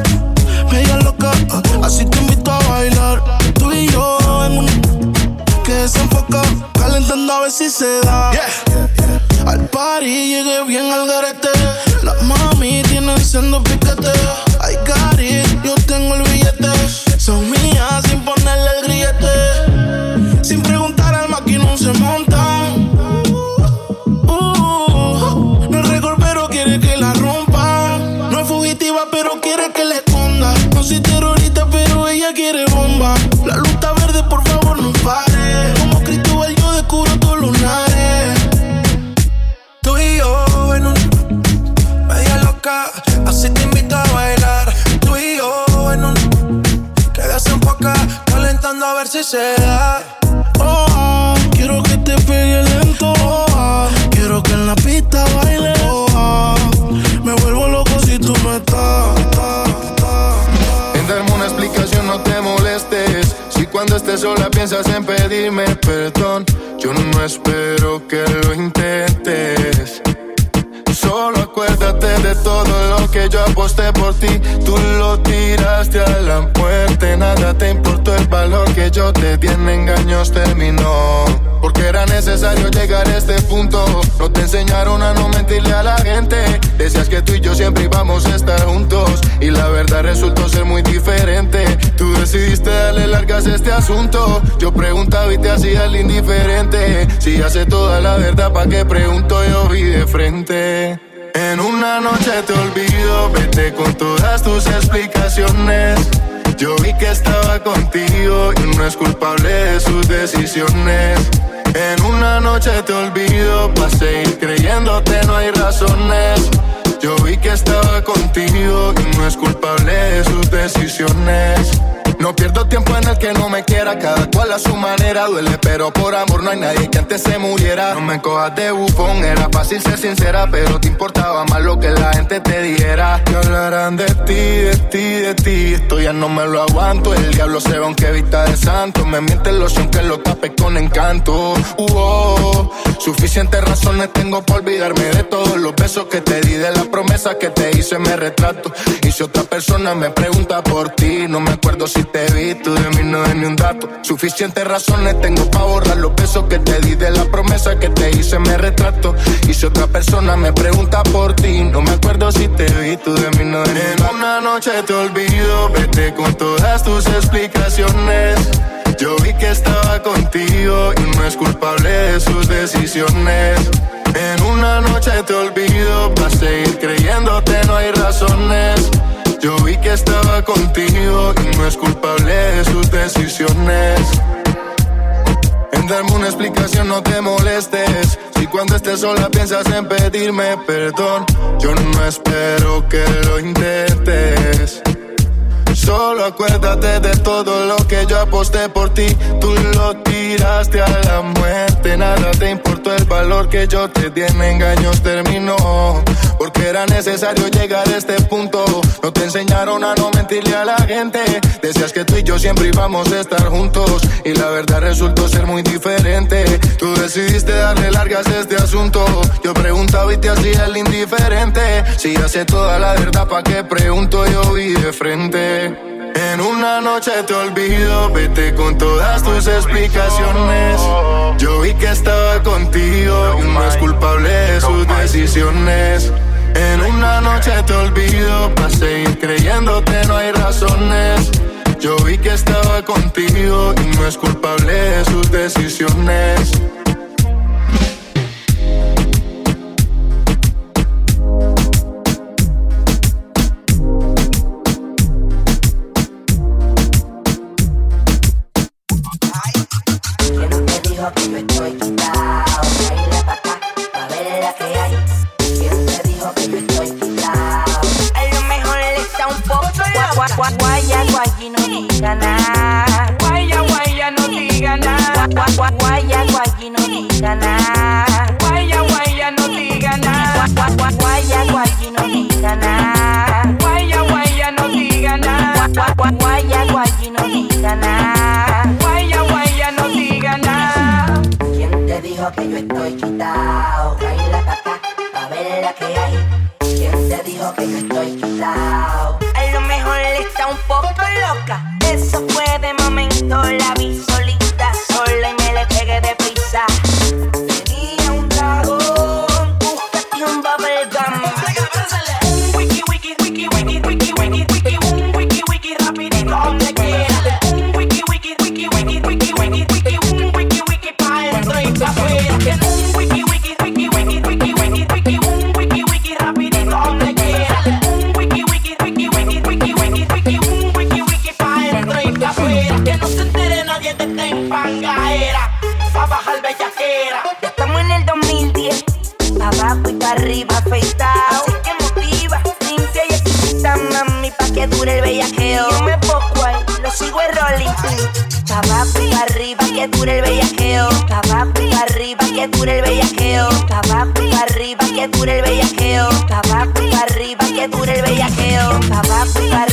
S30: Media loca, así te invito a bailar. Tú y yo en un que desenfoca, calentando a ver si se da. Yeah. Al party llegué bien al garete. La mami tiene siendo piquete. I got yo tengo el billete son mías sin ponerle el grillete. Oh, ah. quiero que te pegue lento. Oh, ah. Quiero que en la pista baile. Oh. Ah. Me vuelvo loco si tú no estás.
S31: En darme una explicación no te molestes. Si cuando estés sola piensas en pedirme perdón, yo no espero que lo intentes yo aposté por ti, tú lo tiraste a la muerte. Nada te importó el valor que yo te di en engaños, terminó. Porque era necesario llegar a este punto. No te enseñaron a no mentirle a la gente. Decías que tú y yo siempre íbamos a estar juntos. Y la verdad resultó ser muy diferente. Tú decidiste darle largas a este asunto. Yo preguntaba y te hacía el indiferente. Si hace toda la verdad, ¿para qué pregunto? Yo vi de frente. En una noche te olvido, vete con todas tus explicaciones. Yo vi que estaba contigo y no es culpable de sus decisiones. En una noche te olvido, para seguir creyéndote no hay razones. Yo vi que estaba contigo y no es culpable de sus decisiones. No pierdo tiempo en el que no me quiera, cada cual a su manera duele, pero por amor no hay nadie que antes se muriera. No me cojas de bufón, era fácil ser sincera, pero te importaba más lo que la gente te dijera. Que hablarán de ti, de ti, de ti, esto ya no me lo aguanto. El diablo se ve aunque vista de santo, me miente el loción que lo tape con encanto. Uh -oh. Suficientes razones tengo por olvidarme de todos los besos que te di, de las promesas que te hice, me retrato. Y si otra persona me pregunta por ti, no me acuerdo si si te vi, tú de mí no es ni un dato. Suficientes razones tengo para borrar los pesos que te di de la promesa que te hice, me retrato. Y si otra persona me pregunta por ti, no me acuerdo si te vi, tú de mí no es ni un dato. En una noche te olvido, vete con todas tus explicaciones. Yo vi que estaba contigo y no es culpable de sus decisiones. En una noche te olvido, para seguir creyéndote no hay razones. Yo vi que estaba contigo y no es culpable de sus decisiones. En darme una explicación no te molestes. Si cuando estés sola piensas en pedirme perdón, yo no espero que lo intentes. Solo acuérdate de todo lo que yo aposté por ti. Tú lo tiraste a la muerte. Nada te importó el valor que yo te di en engaños. Terminó porque era necesario llegar a este punto. No te enseñaron a no mentirle a la gente. Decías que tú y yo siempre íbamos a estar juntos y la verdad resultó ser muy diferente. Tú decidiste darle largas a este asunto. Yo preguntaba y te hacía el indiferente. Si ya toda la verdad, ¿pa' qué pregunto? Yo vi de frente. En una noche te olvido, vete con todas tus explicaciones. Yo vi que estaba contigo y no es culpable de sus decisiones. En una noche te olvido, para seguir creyéndote no hay razones. Yo vi que estaba contigo y no es culpable de sus decisiones.
S32: diga nada. Guaya, guaya, no diga nada. Guaya, guaya, no diga nada. Guaya, guaya, no diga nada. Guaya, guaya, no diga nada. Guaya, guaya, no diga nada. Guaya, guaya, no diga nada. Guaya, guaya, no diga nada.
S33: ¿Quién te dijo que yo estoy quitado?
S14: Baila pa' acá, pa' ver la que hay. ¿Quién te dijo que yo estoy quitado? visto la visión. que cure el bellaqueo, pa' abajo y arriba que cure el bellaqueo, pa' abajo y arriba que cure el bellaqueo, pa' abajo y arriba que cure el bellaqueo, pa' abajo y arriba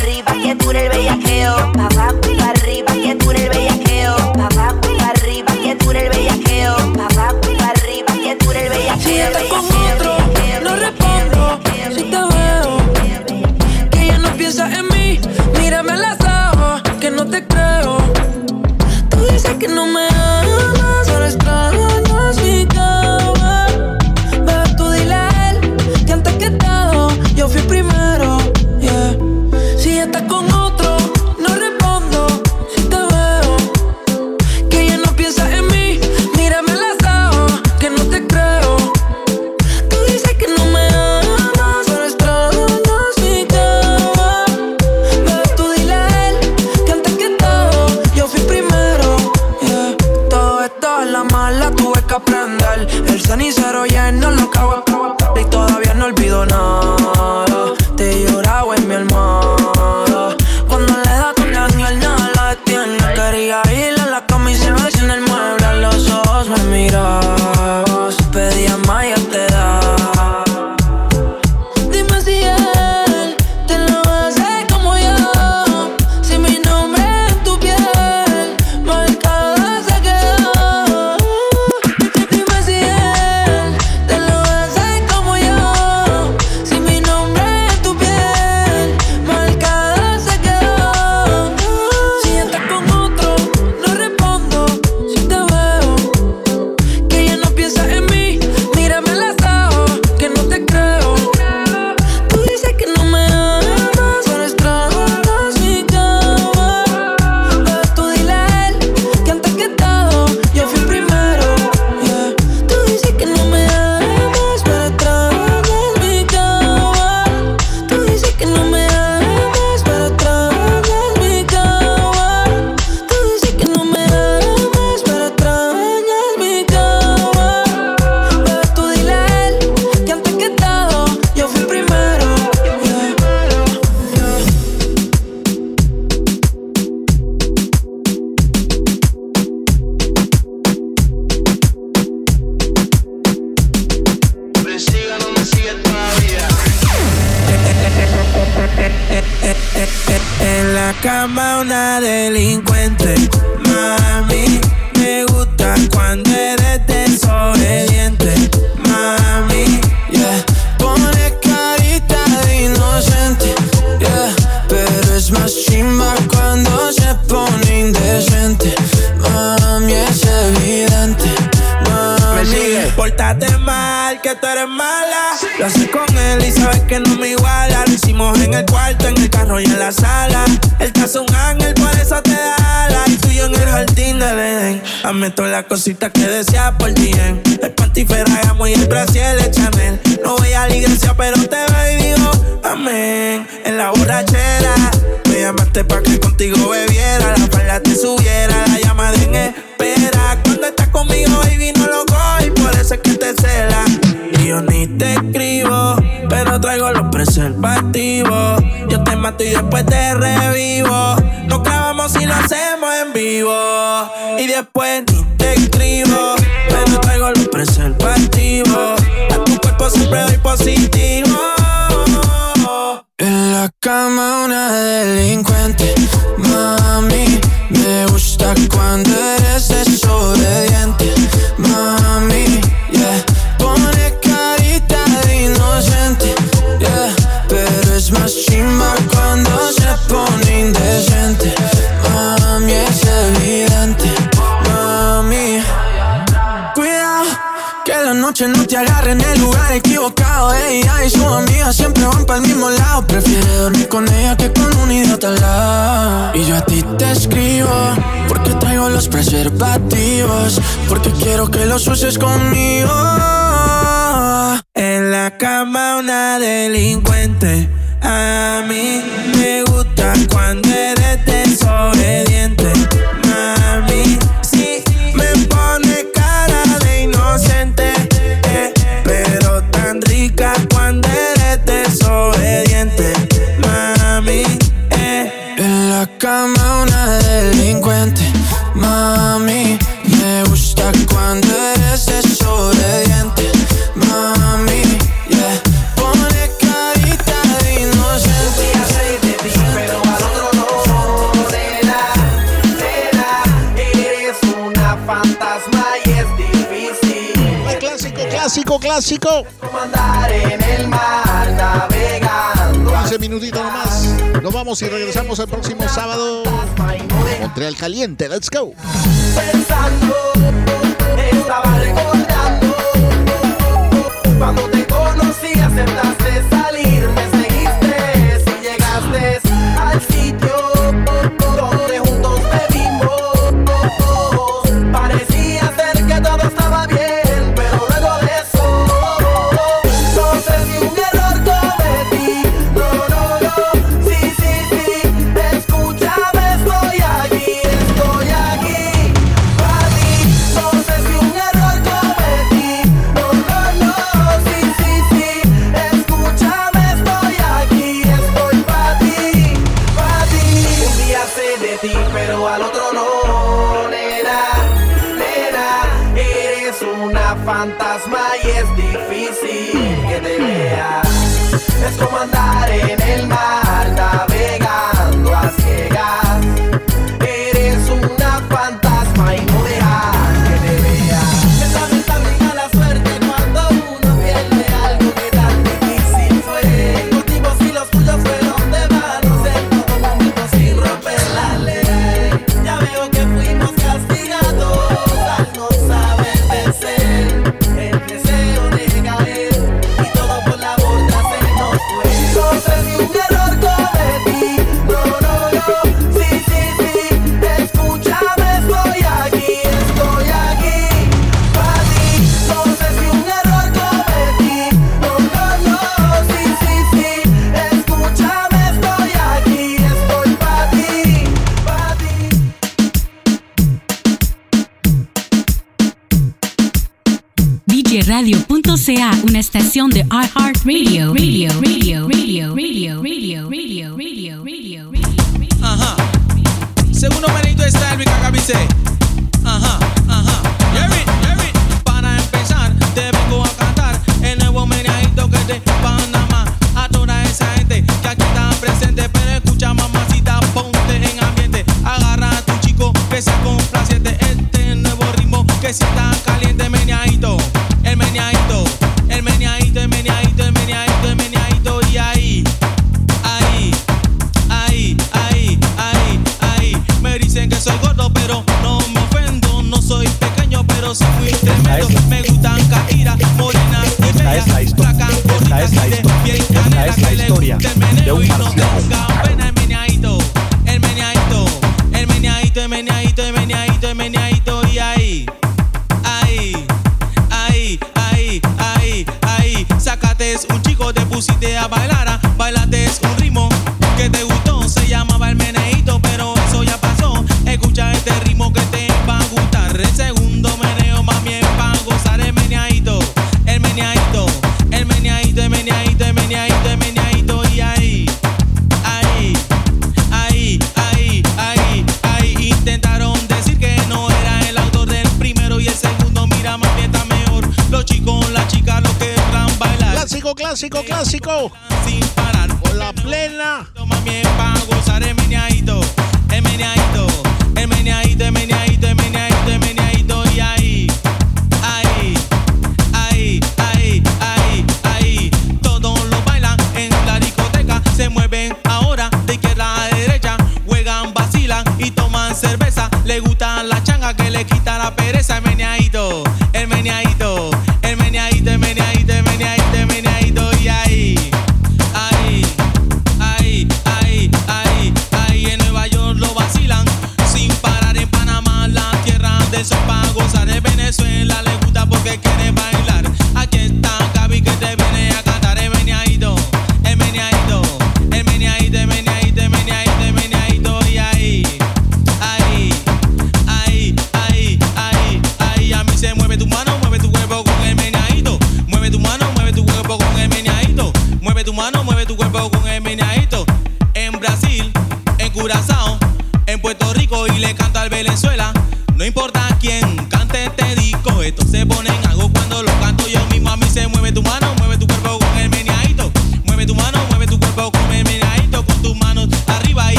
S29: Porque quiero que los uses conmigo. En la cama una delincuente. A mí me gusta
S7: clásico. 15 minutitos nomás. Nos vamos y regresamos el próximo sábado. Montreal Caliente, let's go.
S23: Pensando, estaba recordando. Cuando te conocí, aceptaste esa a
S31: bailar.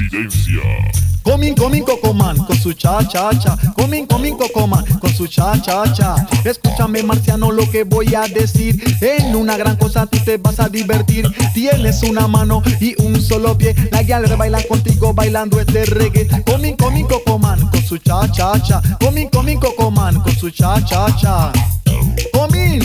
S34: Coincidencia.
S35: Comin, comin, cocoman con su cha cha cha. Comin, comin, cocoman con su cha cha cha. Escúchame, marciano, lo que voy a decir. En una gran cosa tú te vas a divertir. Tienes una mano y un solo pie. La guial baila contigo bailando este reggae. Comin, comin, cocoman con su cha cha cha. Comin, comin, cocoman con su cha cha cha. Comin.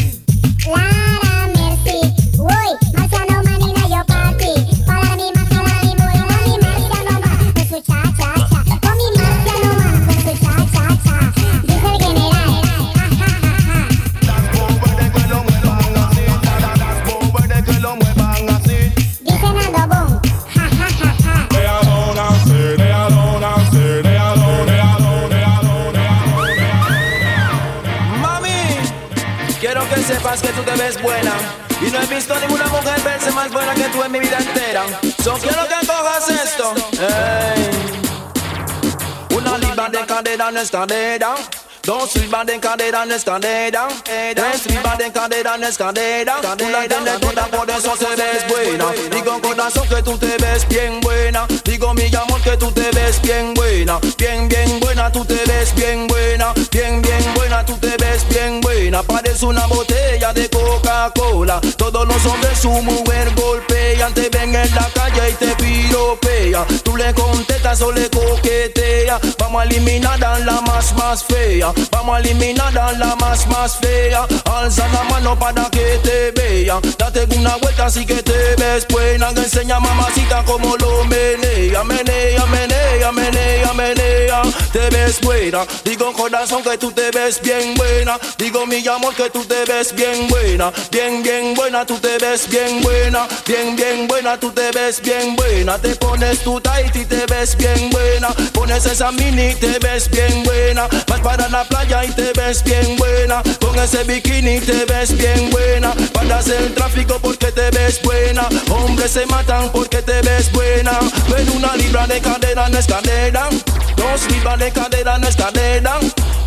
S36: Una libra de cadera en escalera. Dos libras de cadera en escalera. Tres libras de cadera en escalera. Tú la tienes toda, por eso se ves buena. Digo corazón que tú te ves bien buena. Digo mi amor que tú te ves bien buena. Bien, bien buena, tú te ves bien buena. Bien, bien buena, tú te ves bien buena. Parece una botella de Coca-Cola. Todos los hombres su mujer golpean. Te ven en la calle y te piropean. Tú le contestas o le coqueteas. Vamos a eliminar a la más, más fea. Vamos a eliminar a la más, más fea. Alza la mano para que te vean. Date una vuelta así que te ves buena. Que enseña mamacita como lo menea. Menea, menea, menea, menea. Te ves buena. Digo corazón que tú te ves bien buena. Digo mi amor que tú te ves bien buena. Bien, bien buena, tú te ves bien buena. Bien, bien buena, tú te ves bien buena. Te pones tu tight y te ves bien buena. Pones esa mini y te ves bien buena. Vas para la playa y te ves bien buena. Con ese bikini te ves bien buena. Paras el tráfico porque te ves buena. Hombres se matan porque te ves buena. Ven una libra de cadera no es cadera. Dos libras de cadera no es cadera.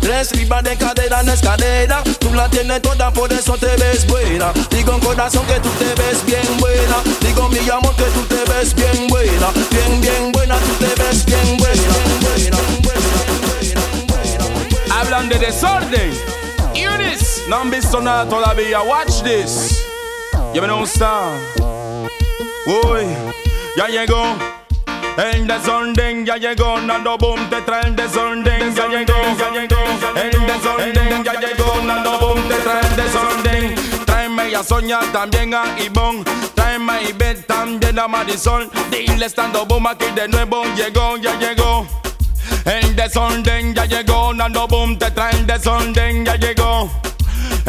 S36: Tres libras de cadera no es cadera. Tú la tienes toda, por eso te ves buena. Digo en corazón que tú te ves bien buena. Digo mi amor que tú te ves bien buena. Bien, bien buena, tú te ves bien buena.
S37: Hablan de desorden. This. No han visto nada todavía. Watch this. Ya me no está. Uy, ya llegó. El desorden ya llegó, Nando Boom te trae el desorden, ya llegó, ya llegó. El desorden ya llegó, Nando Boom te trae el desorden. Tráeme a Sonia, también a Ivonne. Tráeme a Ivette, también a Marisol. Dile estando boom aquí de nuevo, llegó, ya llegó. El desorden ya llegó, Nando Boom te trae el desorden, ya llegó.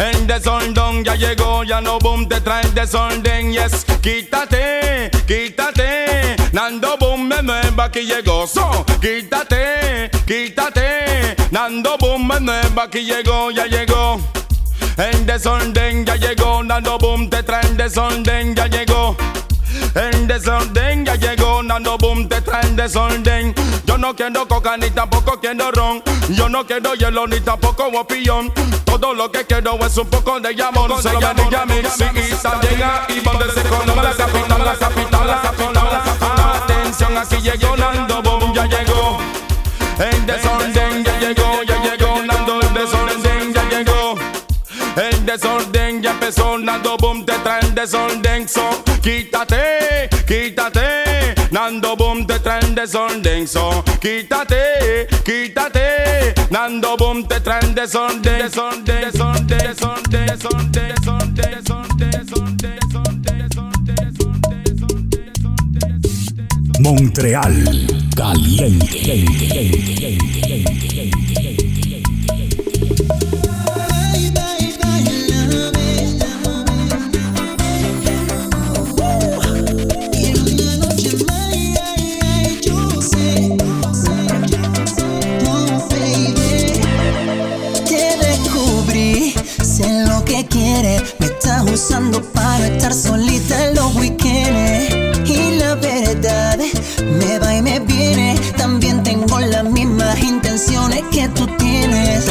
S37: El desorden ya llegó, ya no boom te trae desorden, yes. Quítate, quítate, Nando Boom me nueva aquí llegó, so. Quítate, quítate, Nando Boom me nueva aquí llegó, ya llegó. El desorden ya llegó, Nando Boom te trae desorden, ya llegó. En desorden ya llegó Nando Boom, te está en desorden. Yo no quiero coca ni tampoco quiero ron. Yo no quiero hielo ni tampoco guapillón. Todo lo que quiero es un poco de llamón. Solo me diga mi chiquita llega y póndese con la capital, la capital, la capital. Atención, aquí llegó Nando Boom, ya llegó. En desorden ya llegó, ya llegó Nando, en desorden ya llegó. En desorden ya empezó Nando Boom, te trae en desorden. So. Quítate, quítate, dando boom te traen desorden. So, quítate, quítate, dando boom te traen desorden. Desorden, desorden, desorden, desorden, desorden, desorden, desorden, desorden.
S1: Montreal, caliente.
S15: me quiere. Estás usando para estar solita en los weekends. Y la verdad me va y me viene. También tengo las mismas intenciones que tú tienes.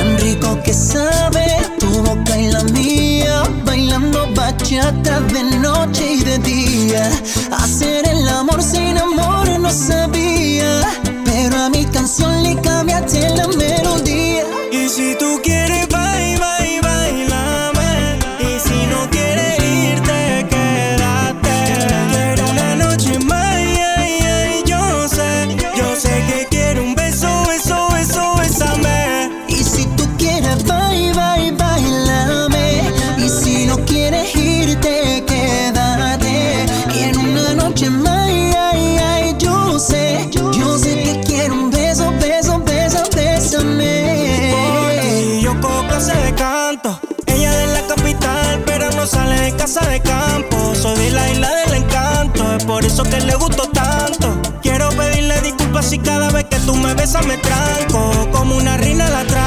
S14: tú me besas me tranco, como una rina la
S7: tranco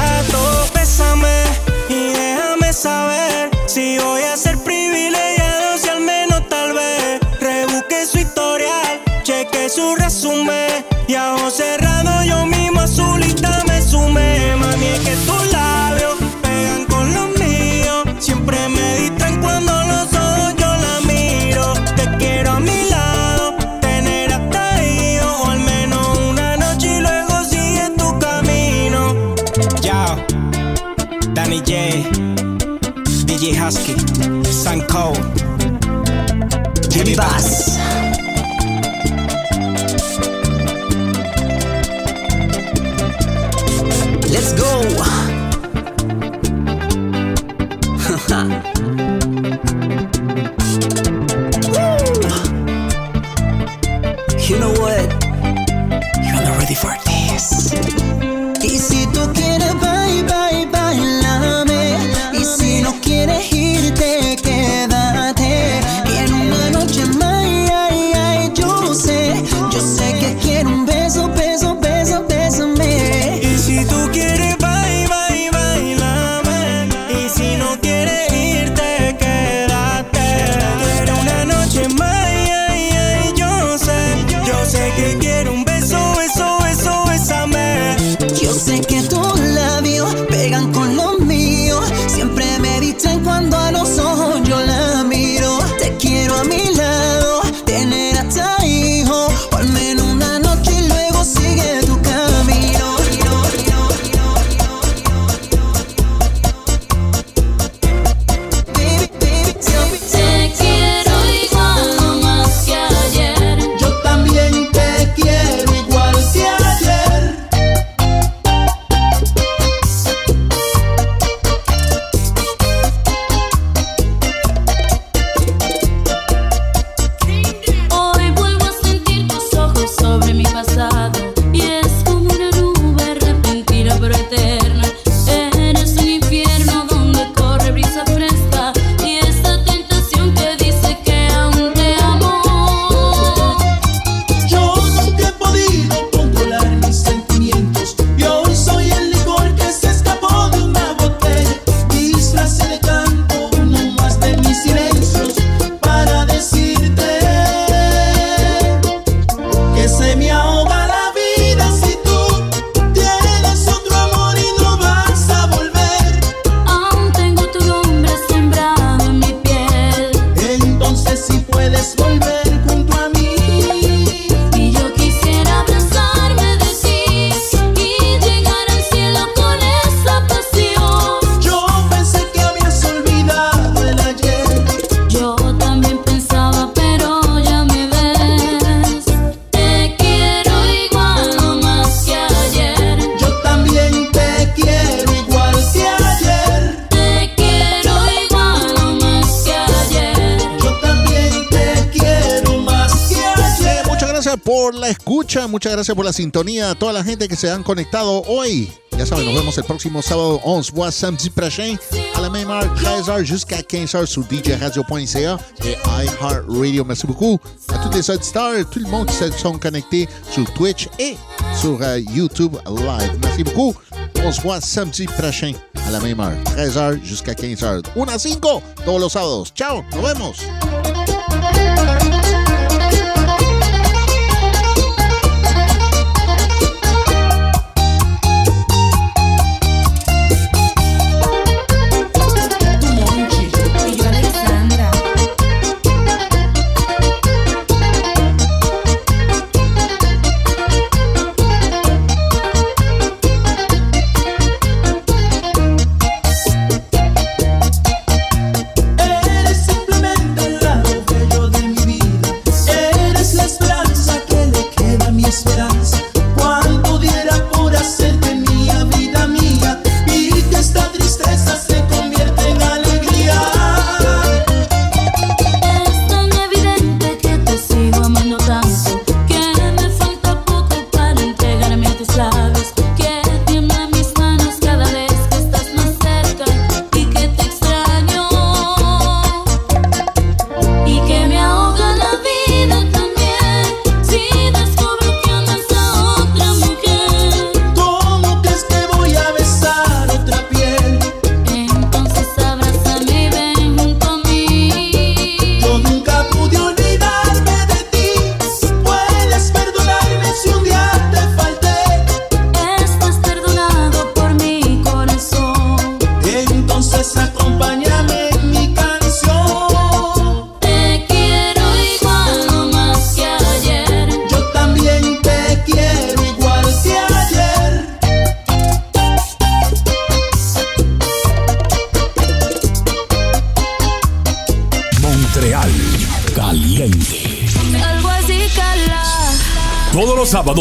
S7: escucha, muchas gracias por la sintonía, a toda la gente que se han conectado hoy. Ya saben, nos vemos el próximo sábado. On se voit samedi prochain à la même heure, 13h jusqu'à 15h sur djradio.ca et iHeartRadio. Merci beaucoup à tous les auditeurs, tout le monde qui se sont connectés sur Twitch et sur euh, YouTube Live. Merci beaucoup. On se voit samedi prochain à la même heure, 13h jusqu'à 15h. 1 a 5 todos los sábados. Chao, nos vemos.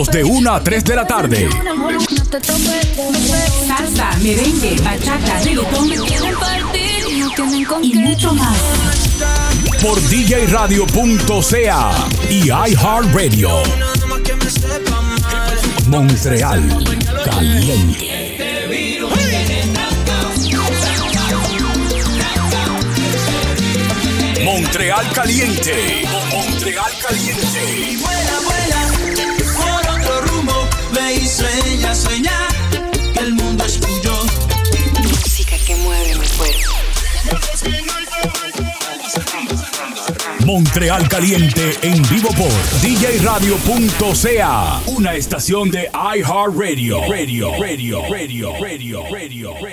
S1: Sábados de 1 a 3 de la tarde.
S38: Salsa, merengue, bachata, reggaetón
S39: y
S38: mucho más.
S1: Por djradio.ca y iHeartRadio. Montreal Caliente. Montreal Caliente. Montreal Caliente
S40: sueña, sueña que el mundo es tuyo.
S41: Música que mueve mi cuerpo.
S1: Montreal Caliente en vivo por djradio.ca, una estación de iHeartRadio. Radio, radio, radio, radio, radio, radio.